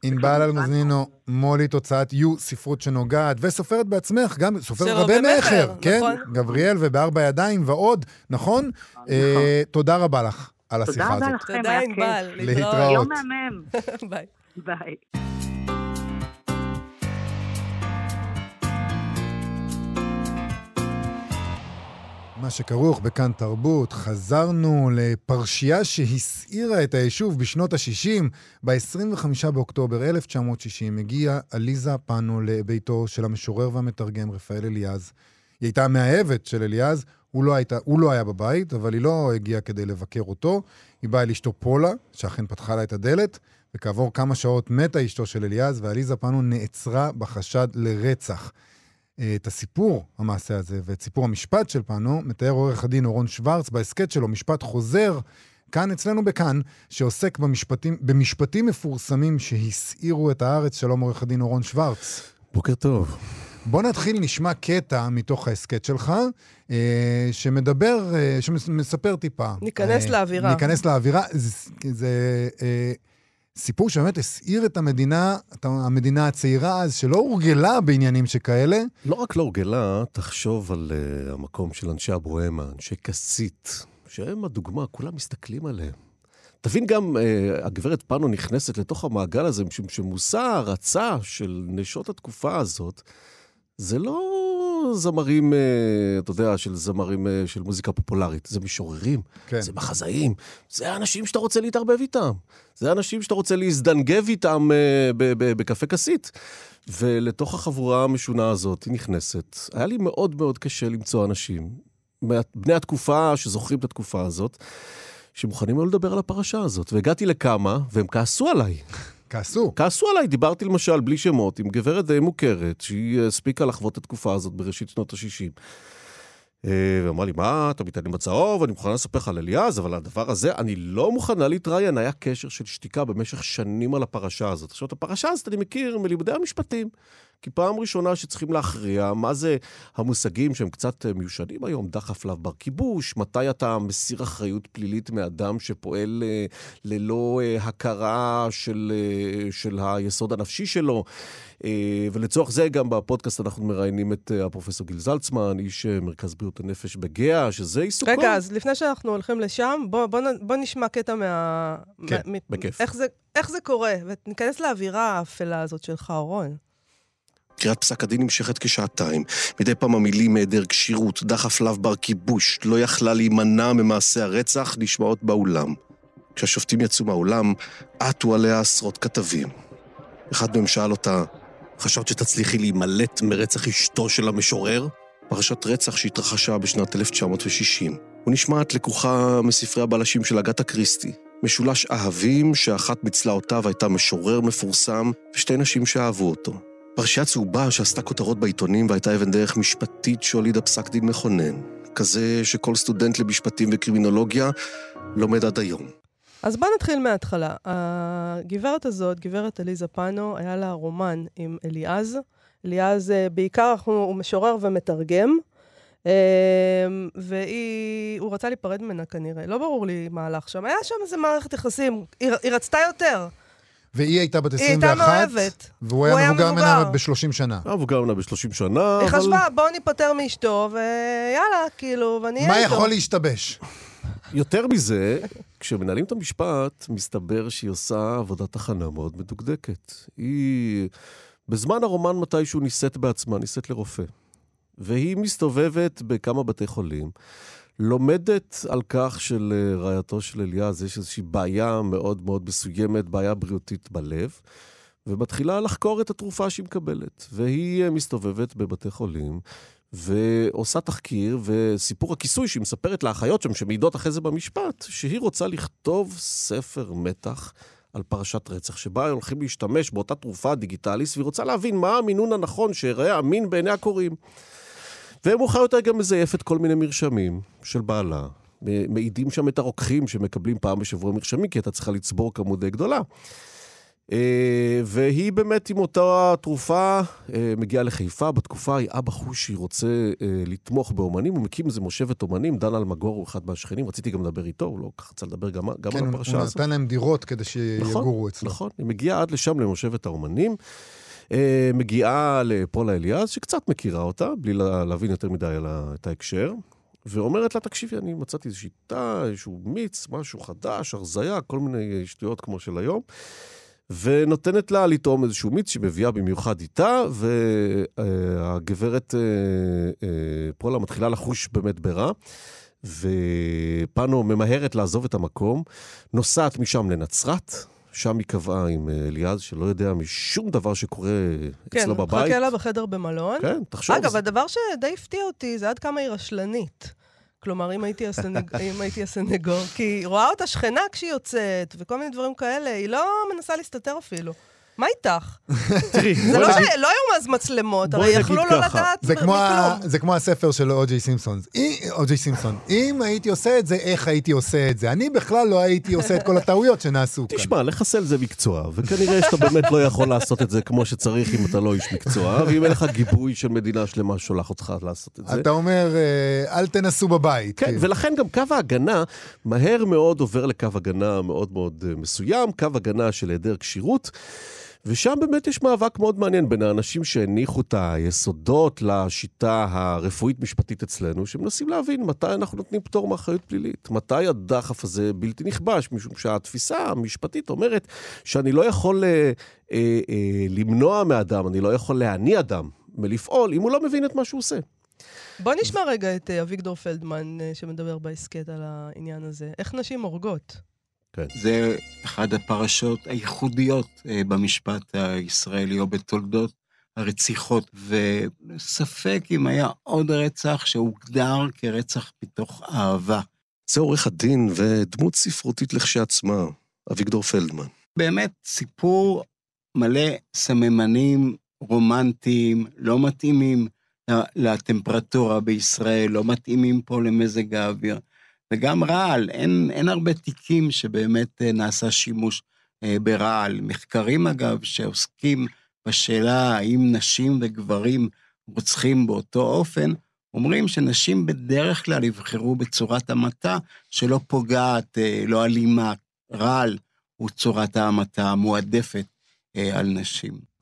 ענבל אלמוזנינו, מולית הוצאת יו, ספרות שנוגעת, וסופרת בעצמך, גם סופרת רבי מכר, מכר, כן? נכון. גבריאל ובארבע ידיים ועוד, נכון? אה, תודה רבה לך על תודה השיחה רבה הזאת. לכם, תודה, היה ענבל. כיף. להתראות. יום מהמם. ביי. ביי. מה שכרוך בכאן תרבות, חזרנו לפרשייה שהסעירה את היישוב בשנות ה-60. ב-25 באוקטובר 1960 הגיעה עליזה פאנו לביתו של המשורר והמתרגם רפאל אליעז. היא הייתה המאהבת של אליעז, הוא לא, היית, הוא לא היה בבית, אבל היא לא הגיעה כדי לבקר אותו. היא באה אל אשתו פולה, שאכן פתחה לה את הדלת, וכעבור כמה שעות מתה אשתו של אליעז, ועליזה פנו נעצרה בחשד לרצח. את הסיפור, המעשה הזה, ואת סיפור המשפט של פנו, מתאר עורך הדין אורון שוורץ בהסכת שלו, משפט חוזר, כאן אצלנו בכאן, שעוסק במשפטים, במשפטים מפורסמים שהסעירו את הארץ. שלום עורך הדין אורון שוורץ. בוקר טוב. בוא נתחיל, נשמע קטע מתוך ההסכת שלך, אה, שמדבר, אה, שמספר טיפה. ניכנס אה, לאווירה. ניכנס לאווירה. זה, זה אה, סיפור שבאמת הסעיר את המדינה, את המדינה הצעירה אז, שלא הורגלה בעניינים שכאלה. לא רק לא הורגלה, תחשוב על uh, המקום של אנשי אברואמה, אנשי כסית, שהם הדוגמה, כולם מסתכלים עליהם. תבין גם, uh, הגברת פאנו נכנסת לתוך המעגל הזה, משום שמושא ההערצה של נשות התקופה הזאת, זה לא זמרים, uh, אתה יודע, של זמרים uh, של מוזיקה פופולרית, זה משוררים, כן. זה מחזאים, זה האנשים שאתה רוצה להתערבב איתם, זה האנשים שאתה רוצה להזדנגב איתם ב- בקפה כסית. ולתוך החבורה המשונה הזאת היא נכנסת. היה לי מאוד מאוד קשה למצוא אנשים, בני התקופה שזוכרים את התקופה הזאת, שמוכנים לא לדבר על הפרשה הזאת. והגעתי לכמה, והם כעסו עליי. כעסו. כעסו עליי, דיברתי למשל, בלי שמות, עם גברת די מוכרת, שהיא הספיקה לחוות את התקופה הזאת בראשית שנות ה-60. ואמרה לי, מה, אתה מתעניין בצהוב, אני מוכנה לספר לך על אליעז, אבל הדבר הזה, אני לא מוכנה להתראיין. היה קשר של שתיקה במשך שנים על הפרשה הזאת. עכשיו, את הפרשה הזאת אני מכיר מלימודי המשפטים. כי פעם ראשונה שצריכים להכריע מה זה המושגים שהם קצת אה, מיושנים היום, דחף לאו בר כיבוש, מתי אתה מסיר אחריות פלילית מאדם שפועל אה, ללא אה, הכרה של, של היסוד הנפשי שלו. ולצורך זה גם בפודקאסט אנחנו מראיינים את הפרופסור גיל זלצמן, איש מרכז בריאות הנפש בגאה, שזה עיסוקו. רגע, אז לפני שאנחנו הולכים לשם, בוא, בוא, בוא נשמע קטע מה... כן, מ- בכיף. איך זה, איך זה קורה, וניכנס לאווירה האפלה הזאת שלך, אורון. קריאת פסק הדין נמשכת כשעתיים. מדי פעם המילים היעדר כשירות, דחף לאו בר כיבוש, לא יכלה להימנע ממעשי הרצח, נשמעות באולם. כשהשופטים יצאו מהאולם, עטו עליה עשרות כתבים. אחד מהם שאל אותה, חשבת שתצליחי להימלט מרצח אשתו של המשורר? פרשת רצח שהתרחשה בשנת 1960. ונשמעת לקוחה מספרי הבלשים של אגתה קריסטי. משולש אהבים שאחת מצלעותיו הייתה משורר מפורסם, ושתי נשים שאהבו אותו. פרשייה צהובה שעשתה כותרות בעיתונים והייתה אבן דרך משפטית שהולידה פסק דין מכונן. כזה שכל סטודנט למשפטים וקרימינולוגיה לומד עד היום. אז בוא נתחיל מההתחלה. הגברת הזאת, גברת עליזה פאנו, היה לה רומן עם אליעז. אליעז, אה, בעיקר הוא משורר ומתרגם, אה, והוא רצה להיפרד ממנה כנראה. לא ברור לי מה הלך שם. היה שם איזה מערכת יחסים. היא, היא רצתה יותר. והיא הייתה בת היא הייתה 21, מאוהבת. והוא היה היה מבוגר ממנה מבוגר. ב-30 שנה. היה מבוגר ממנה ב-30 שנה, היא אבל... חשבה, בואו ניפטר מאשתו, ויאללה, כאילו, ואני אהיה מה איתו. יכול להשתבש? יותר מזה, כשמנהלים את המשפט, מסתבר שהיא עושה עבודת הכנה מאוד מדוקדקת. היא, בזמן הרומן מתישהו נישאת בעצמה, נישאת לרופא. והיא מסתובבת בכמה בתי חולים, לומדת על כך שלרעייתו של אליעז יש איזושהי בעיה מאוד מאוד מסוימת, בעיה בריאותית בלב, ומתחילה לחקור את התרופה שהיא מקבלת. והיא אה, מסתובבת בבתי חולים, ועושה תחקיר, וסיפור הכיסוי שהיא מספרת לאחיות שם, שמעידות אחרי זה במשפט, שהיא רוצה לכתוב ספר מתח על פרשת רצח, שבה הולכים להשתמש באותה תרופה דיגיטלית, והיא רוצה להבין מה המינון הנכון שיראה אמין בעיני הקוראים. ומאוחר יותר גם מזייפת כל מיני מרשמים של בעלה. מעידים שם את הרוקחים שמקבלים פעם בשבוע מרשמים, כי הייתה צריכה לצבור כמות די גדולה. אה, והיא באמת עם אותה תרופה אה, מגיעה לחיפה. בתקופה ההיא אבא חושי רוצה אה, לתמוך באומנים, הוא מקים איזה מושבת אומנים, דן אלמגור הוא אחד מהשכנים, רציתי גם לדבר איתו, הוא לא ככה רצה לדבר גם, גם כן, על הוא הפרשה הוא הזאת. נתן להם דירות כדי שיגורו אצלו. נכון, היא מגיעה עד לשם למושבת האומנים. אה, מגיעה לפולה אליעז, שקצת מכירה אותה, בלי לה- להבין יותר מדי על ה- את ההקשר, ואומרת לה, תקשיבי, אני מצאתי איזו שיטה, איזשהו מיץ, משהו חדש, הרזייה, כל מיני שטויות כמו של היום. ונותנת לה לטעום איזשהו מיץ שהיא מביאה במיוחד איתה, והגברת אה, אה, פולה מתחילה לחוש באמת ברע, ופאנו ממהרת לעזוב את המקום, נוסעת משם לנצרת, שם היא קבעה עם אה, אליעז, שלא יודע משום דבר שקורה כן, אצלו בבית. חכה לה בחדר במלון. כן, תחשוב. אגב, זה- הדבר שדי הפתיע אותי זה עד כמה היא רשלנית. כלומר, אם הייתי, הסנג... אם הייתי הסנגור, כי היא רואה אותה שכנה כשהיא יוצאת, וכל מיני דברים כאלה, היא לא מנסה להסתתר אפילו. מה איתך? תראי, זה לא שלא היו אז מצלמות, הרי יכלו לא לדעת זה כמו, ה... מכלום. זה כמו הספר של או.ג'יי סימפסון. אי- או.ג'יי סימפסון. אם הייתי עושה את זה, איך הייתי עושה את זה? אני בכלל לא הייתי עושה את כל הטעויות שנעשו כאן. תשמע, לחסל זה מקצוע, וכנראה שאתה באמת לא יכול לעשות את זה כמו שצריך אם אתה לא איש מקצוע, ואם אין לך גיבוי של מדינה שלמה ששולח אותך לעשות את זה. אתה אומר, אה, אל תנסו בבית. כן, כאילו. ולכן גם קו ההגנה מהר מאוד עובר לקו הגנה מאוד מאוד אה, מסוים, קו הגנה של היעדר כשירות. ושם באמת יש מאבק מאוד מעניין בין האנשים שהניחו את היסודות לשיטה הרפואית-משפטית אצלנו, שמנסים להבין מתי אנחנו נותנים פטור מאחריות פלילית, מתי הדחף הזה בלתי נכבש, משום שהתפיסה המשפטית אומרת שאני לא יכול אה, אה, אה, למנוע מאדם, אני לא יכול להניא אדם מלפעול אם הוא לא מבין את מה שהוא עושה. בוא נשמע רגע את אה, אביגדור פלדמן, אה, שמדבר בהסכת על העניין הזה. איך נשים הורגות? זה אחת הפרשות הייחודיות אה, במשפט הישראלי או בתולדות הרציחות, וספק אם היה עוד רצח שהוגדר כרצח מתוך אהבה. זה עורך הדין ודמות ספרותית לכשעצמה, אביגדור פלדמן. באמת סיפור מלא סממנים רומנטיים, לא מתאימים לטמפרטורה בישראל, לא מתאימים פה למזג האוויר. וגם רעל, אין, אין הרבה תיקים שבאמת אה, נעשה שימוש אה, ברעל. מחקרים, אגב, שעוסקים בשאלה האם נשים וגברים רוצחים באותו אופן, אומרים שנשים בדרך כלל יבחרו בצורת המתה שלא פוגעת, אה, לא אלימה. רעל הוא צורת ההמתה המועדפת על נשים.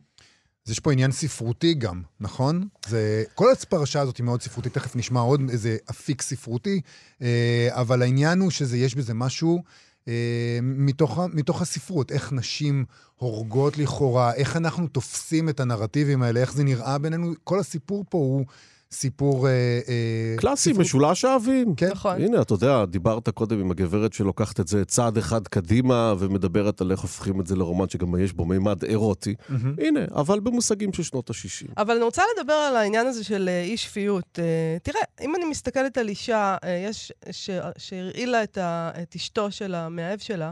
אז יש פה עניין ספרותי גם, נכון? זה, כל הפרשה הזאת היא מאוד ספרותית, תכף נשמע עוד איזה אפיק ספרותי, אה, אבל העניין הוא שיש בזה משהו אה, מתוך, מתוך הספרות, איך נשים הורגות לכאורה, איך אנחנו תופסים את הנרטיבים האלה, איך זה נראה בינינו, כל הסיפור פה הוא סיפור... אה, אה, קלאסי, ספרות- משולש האבים. כן. נכון. הנה, אתה יודע, דיברת קודם עם הגברת שלוקחת את זה צעד אחד קדימה ומדברת על איך הופכים את זה לרומן שגם יש בו מימד אירוטי. מהמם. הנה, אבל במושגים של שנות ה-60. אבל אני רוצה לדבר על העניין הזה של אה, אי שפיות. אה, תראה, אם אני מסתכלת על אישה, יש, ש- שהרעילה את, ה, את אשתו של המאהב שלה,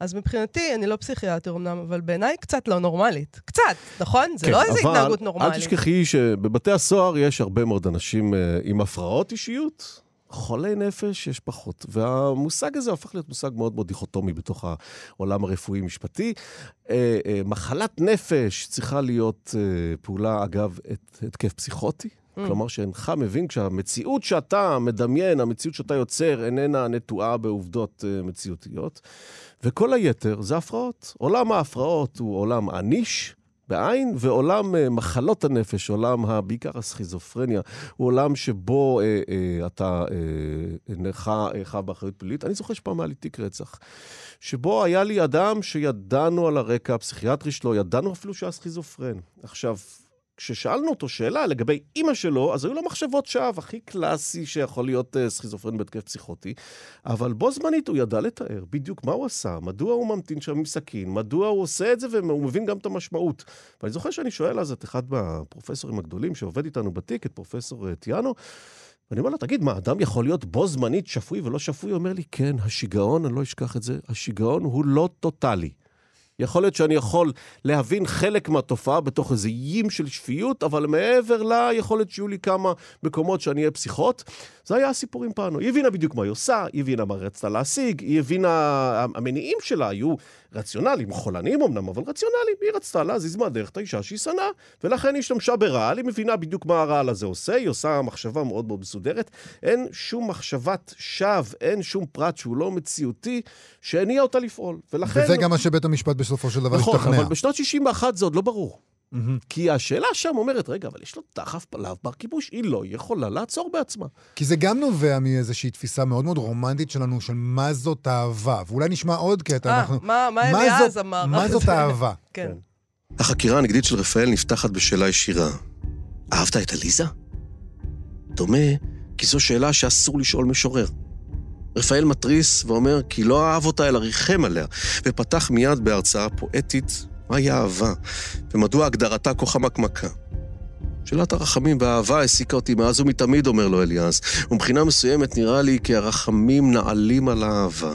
אז מבחינתי, אני לא פסיכיאטר אמנם, אבל בעיניי קצת לא נורמלית. קצת, נכון? זה לא איזו התנהגות נורמלית. אל תשכחי שבבתי הסוהר יש הרבה מאוד אנשים אה, עם הפרעות אישיות. חולי נפש יש פחות. והמושג הזה הופך להיות מושג מאוד מאוד דיכוטומי בתוך העולם הרפואי-משפטי. אה, אה, מחלת נפש צריכה להיות פעולה, אגב, את- התקף פסיכוטי. Mm. כלומר שאינך מבין כשהמציאות שאתה מדמיין, המציאות שאתה יוצר, איננה נטועה בעובדות אה, מציאותיות. וכל היתר זה הפרעות. עולם ההפרעות הוא עולם אניש. בעין, ועולם אה, מחלות הנפש, עולם, ה- בעיקר הסכיזופרניה, הוא עולם שבו אה, אה, אתה אה, אינך אינך באחריות פלילית. אני זוכר שפעם היה לי תיק רצח, שבו היה לי אדם שידענו על הרקע הפסיכיאטרי שלו, ידענו אפילו שהיה סכיזופרן. עכשיו, כששאלנו אותו שאלה לגבי אימא שלו, אז היו לו מחשבות שווא, הכי קלאסי שיכול להיות uh, סכיזופרן בהתקף פסיכוטי, אבל בו זמנית הוא ידע לתאר בדיוק מה הוא עשה, מדוע הוא ממתין שם עם סכין, מדוע הוא עושה את זה, והוא מבין גם את המשמעות. ואני זוכר שאני שואל אז את אחד מהפרופסורים הגדולים שעובד איתנו בתיק, את פרופסור אה, טיאנו, ואני אומר לו, תגיד, מה, אדם יכול להיות בו זמנית שפוי ולא שפוי? הוא אומר לי, כן, השיגעון, אני לא אשכח את זה, השיגעון הוא לא טוטאלי. יכול להיות שאני יכול להבין חלק מהתופעה בתוך איזה איים של שפיות, אבל מעבר לה, שיהיו לי כמה מקומות שאני אהיה פסיכוט. זה היה הסיפור עם פאנו. היא הבינה בדיוק מה היא עושה, היא הבינה מה רצתה להשיג, היא הבינה... המניעים שלה היו רציונליים, חולניים אמנם, אבל רציונליים. היא רצתה להזיז מהדרך את האישה שהיא שנאה, ולכן היא השתמשה ברעל, היא מבינה בדיוק מה הרעל הזה עושה, היא עושה מחשבה מאוד מאוד מסודרת. אין שום מחשבת שווא, אין שום פרט שהוא לא מציאותי, שהניע אותה לפעול. ולכן... וזה גם מה שבית המשפט בסופו של דבר נכון, השתכנע. אבל בשנת 61 זה עוד לא ברור. מהמם. כי השאלה שם אומרת, רגע, אבל יש לו דחף פלאב בר כיבוש, היא לא יכולה לעצור בעצמה. כי זה גם נובע מאיזושהי תפיסה מאוד מאוד רומנטית שלנו של מה זאת אהבה. ואולי נשמע עוד קטע, אה, אנחנו... מה מה מה אליעז זאת- אמר? מה זאת אהבה? כן. החקירה הנגדית של רפאל נפתחת בשאלה ישירה. אהבת את עליזה? דומה, כי זו שאלה שאסור לשאול משורר. רפאל מתריס ואומר כי לא אהב אותה אלא ריחם עליה, ופתח מיד בהרצאה פואטית מהי אהבה, ומדוע הגדרתה כה חמקמקה. שאלת הרחמים והאהבה העסיקה אותי מאז ומתמיד, אומר לו אליעז, ומבחינה מסוימת נראה לי כי הרחמים נעלים על האהבה.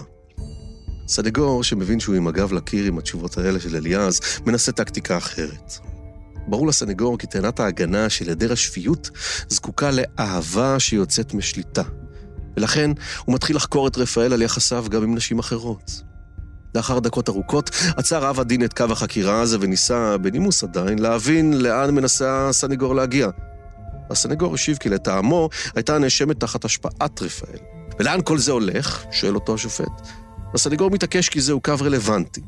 סנגור, שמבין שהוא עם הגב לקיר עם התשובות האלה של אליעז, מנסה טקטיקה אחרת. ברור לסנגור כי טענת ההגנה של היעדר השפיות זקוקה לאהבה שיוצאת משליטה. ולכן הוא מתחיל לחקור את רפאל על יחסיו גם עם נשים אחרות. לאחר דקות ארוכות, עצר אב הדין את קו החקירה הזה וניסה, בנימוס עדיין, להבין לאן מנסה הסנגור להגיע. הסנגור השיב כי לטעמו הייתה הנאשמת תחת השפעת רפאל. ולאן כל זה הולך? שואל אותו השופט. הסנגור מתעקש כי זהו קו רלוונטי.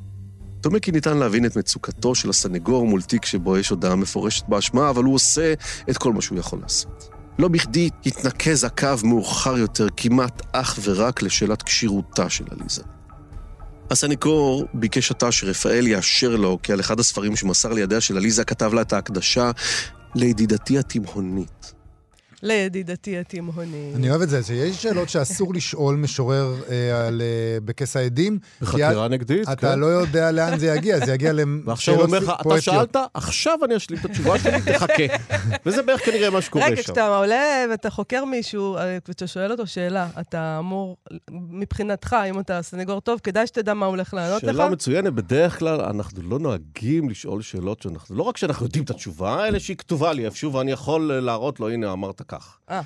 דומה כי ניתן להבין את מצוקתו של הסנגור מול תיק שבו יש הודעה מפורשת באשמה, אבל הוא עושה את כל מה שהוא יכול לעשות. לא בכדי התנקז הקו מאוחר יותר כמעט אך ורק לשאלת כשירותה של עליזה. הסניקור ביקש עתה שרפאל יאשר לו כי על אחד הספרים שמסר לידיה של עליזה כתב לה את ההקדשה לידידתי התימהונית. לידידתי התימהוני. אני אוהב את זה, שיש שאלות שאסור לשאול משורר אה, על, אה, בכס העדים. בחקירה נגדית, אתה כן. לא יודע לאן זה יגיע, זה יגיע ועכשיו הוא אומר לך, לשאלות אתה פואטיות. שאלת, עכשיו אני אשלים את התשובה שלי, תחכה. וזה בערך כנראה מה שקורה רגע, שם. כשאתה עולה ואתה חוקר מישהו, אה, ואתה שואל אותו שאלה, אתה אמור, מבחינתך, אם אתה סנגור טוב, כדאי שתדע מה הולך לענות לך? שאלה מצוינת, בדרך כלל אנחנו לא נוהגים לשאול שאלות שאנחנו, לא רק שאנחנו יודעים את התשובה, אלא שהיא כתובה לי איפשהו, ואני יכול להראות לו, הנה, אמרת כך. אה.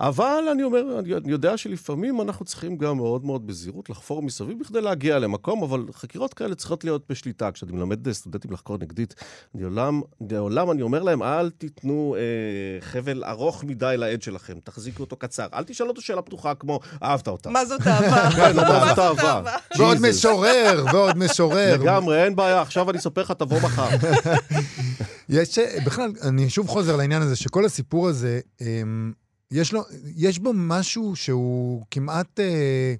אבל אני אומר, אני יודע שלפעמים אנחנו צריכים גם מאוד מאוד בזהירות לחפור מסביב בכדי להגיע למקום, אבל חקירות כאלה צריכות להיות בשליטה. כשאני מלמד סטודנטים לחקור נגדית, אני לעולם, לעולם אני אומר להם, אל תיתנו אה, חבל ארוך מדי לעד שלכם, תחזיקו אותו קצר. אל תשאלו אותו שאלה פתוחה כמו, אהבת אותה. מה זאת אהבה? כן, מה זאת אהבה? ועוד. משורר, ועוד משורר. לגמרי, אין בעיה, עכשיו אני אספר לך, תבוא מחר. יש, בכלל, אני שוב חוזר לעניין הזה, שכל הסיפור הזה, אמ, יש, לו, יש בו משהו שהוא כמעט... אה,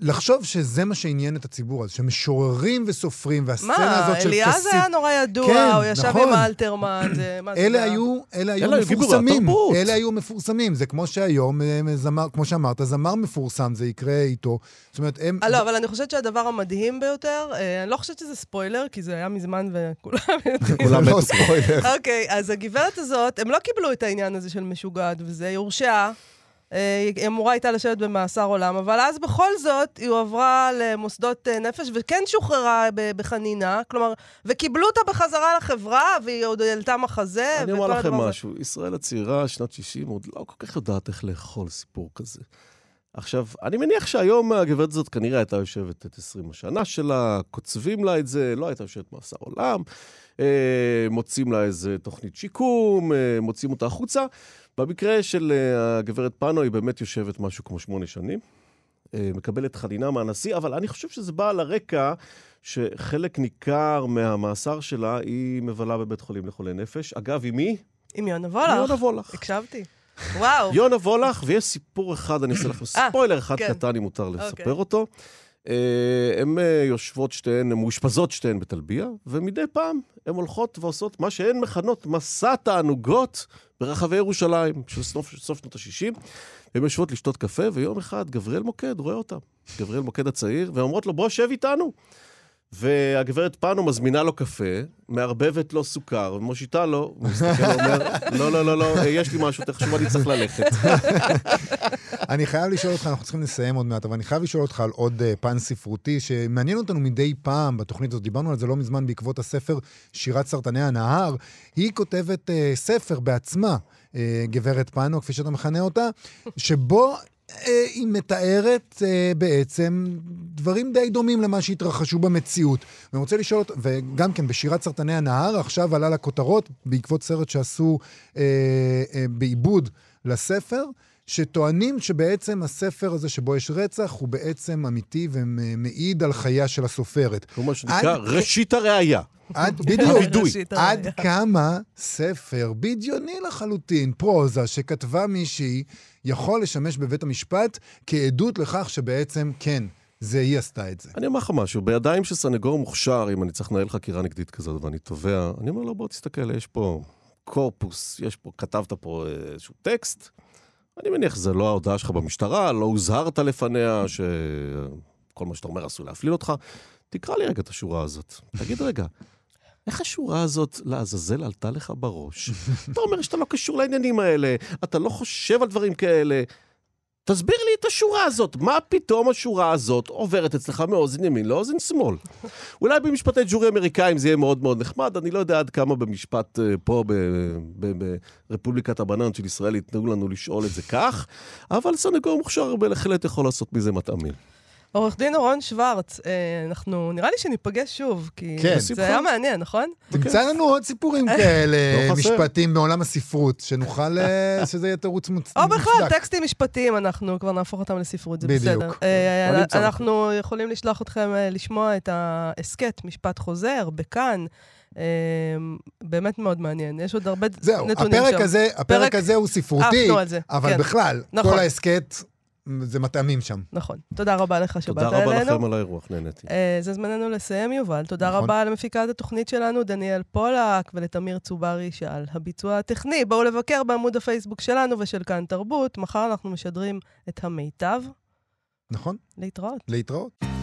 לחשוב שזה מה שעניין את הציבור הזה, שמשוררים וסופרים, והסצנה מה, הזאת של אליעז כסיף... היה נורא ידוע, כן, הוא ישב נכון. עם אלתרמן, זה... מה זה אלה היה? היו, אלה היו אלה מפורסמים. אלה היו מפורסמים. זה כמו שהיום, אה, זמר, כמו שאמרת, זמר מפורסם, זה יקרה איתו. זאת אומרת, הם... אה, לא, אבל אני חושבת שהדבר המדהים ביותר, אה, אני לא חושבת שזה ספוילר, כי זה היה מזמן וכולם יודעים. כולם זה לא. ספוילר. אוקיי, אז הגברת הזאת, הם לא קיבלו את העניין הזה של משוגעת וזה, היא הורשעה. אה, היא אמורה הייתה לשבת במאסר עולם, אבל אז בכל זאת היא הועברה למוסדות אה, נפש וכן שוחררה בחנינה, כלומר, וקיבלו אותה בחזרה לחברה, והיא עוד העלתה מחזה, אני אומר לכם. משהו, ישראל הצעירה, שנת 60, עוד לא כל כך יודעת איך לאכול סיפור כזה. עכשיו, אני מניח שהיום הגברת הזאת כנראה הייתה יושבת את 20 השנה שלה, קוצבים לה את זה, לא הייתה יושבת מאסר עולם, אה, מוצאים לה איזה תוכנית שיקום, אה, מוציאים אותה החוצה. במקרה של אה, הגברת פאנו, היא באמת יושבת משהו כמו שמונה שנים. אה, מקבלת חנינה מהנשיא, אבל אני חושב שזה בא על הרקע שחלק ניכר מהמאסר שלה היא מבלה בבית חולים לחולי נפש. אגב, עם מי? עם יונה וולך. יונה וולך. הקשבתי. וואו. יונה וולך, ויש סיפור אחד, אני אעשה לכם אה, ספוילר אחד כן. קטן, אם מותר לספר אוקיי. אותו. אה, הן אה, יושבות שתיהן, הן מאושפזות שתיהן בטלביה, ומדי פעם הן הולכות ועושות מה שהן מכנות מסע תענוגות ברחבי ירושלים, של סוף, סוף שנות ה-60. הן יושבות לשתות קפה, ויום אחד גבריאל מוקד רואה אותם. גבריאל מוקד הצעיר, והן אומרות לו, בוא שב איתנו. והגברת פאנו מזמינה לו קפה, מערבבת לו סוכר, ומושיטה לו, הוא מסתכל ואומר, לא, לא, לא, לא, יש לי משהו, תחשוב, אני צריך ללכת. אני חייב לשאול אותך, אנחנו צריכים לסיים עוד מעט, אבל אני חייב לשאול אותך על עוד uh, פן ספרותי שמעניין אותנו מדי פעם בתוכנית הזאת. דיברנו על זה לא מזמן בעקבות הספר שירת סרטני הנהר. היא כותבת uh, ספר בעצמה, uh, גברת פאנו, כפי שאתה מכנה אותה, שבו... uh, היא מתארת uh, בעצם דברים די דומים למה שהתרחשו במציאות. ואני רוצה לשאול אותה, וגם כן בשירת סרטני הנהר, עכשיו עלה לכותרות בעקבות סרט שעשו uh, uh, בעיבוד לספר, שטוענים שבעצם הספר הזה שבו יש רצח הוא בעצם אמיתי ומעיד על חייה של הסופרת. מה שנקרא עד- ראשית הראייה. עד, בדיוק, הווידוי. עד. כמה ספר בדיוני לחלוטין, פרוזה, שכתבה מישהי, יכול לשמש בבית המשפט כעדות לכך שבעצם, כן, זה היא עשתה את זה. אני אומר לך משהו, בידיים של סנגור מוכשר, אם אני צריך לנהל חקירה נגדית כזאת ואני תובע, אני אומר לו, בוא תסתכל, יש פה קורפוס, יש פה, כתבת פה אה, איזשהו טקסט. אני מניח שזה לא ההודעה שלך במשטרה, לא הוזהרת לפניה, שכל מה שאתה אומר עשוי להפליל אותך. תקרא לי רגע את השורה הזאת. תגיד רגע, איך השורה הזאת לעזאזל עלתה לך בראש? אתה אומר שאתה לא קשור לעניינים האלה, אתה לא חושב על דברים כאלה. תסביר לי את השורה הזאת. מה פתאום השורה הזאת עוברת אצלך מאוזן ימין לאוזן שמאל? אולי במשפטי ג'ורי אמריקאים זה יהיה מאוד מאוד נחמד, אני לא יודע עד כמה במשפט אה, פה, ברפובליקת הבננות של ישראל, ייתנו לנו לשאול את זה כך, אבל סנגור מוכשר בהחלט יכול לעשות מזה מטעמים. עורך דין אורון שוורץ, אה, אנחנו, נראה לי שניפגש שוב, כי כן. זה היה מעניין, נכון? תמצא לנו עוד סיפורים כאלה, לא. משפטים מעולם הספרות, שנוכל, אה, שזה יהיה תירוץ מוצ- או בכלל, מוצדק. טקסטים משפטיים, אנחנו כבר נהפוך אותם לספרות, זה. בסדר. אה, אמצא אנחנו יכולים לשלוח אתכם לשמוע את ההסכת, משפט חוזר, בכאן. באמת מאוד מעניין, יש עוד הרבה זהו, נתונים שם. הפרק הזה, הפרק פרק- הזה הוא ספרותי, אבל כן. בכלל, נכון. כל ההסכת, זה מטעמים שם. נכון. תודה רבה לך שבאת תודה רבה אלינו. לכם על האירוח, נהניתי. אה, זה זמננו לסיים, יובל. תודה נכון. רבה למפיקת התוכנית שלנו, דניאל פולק, ולתמיר צוברי שעל הביצוע הטכני. בואו לבקר בעמוד הפייסבוק שלנו ושל כאן תרבות. מחר אנחנו משדרים את המיטב. נכון? להתראות. להתראות.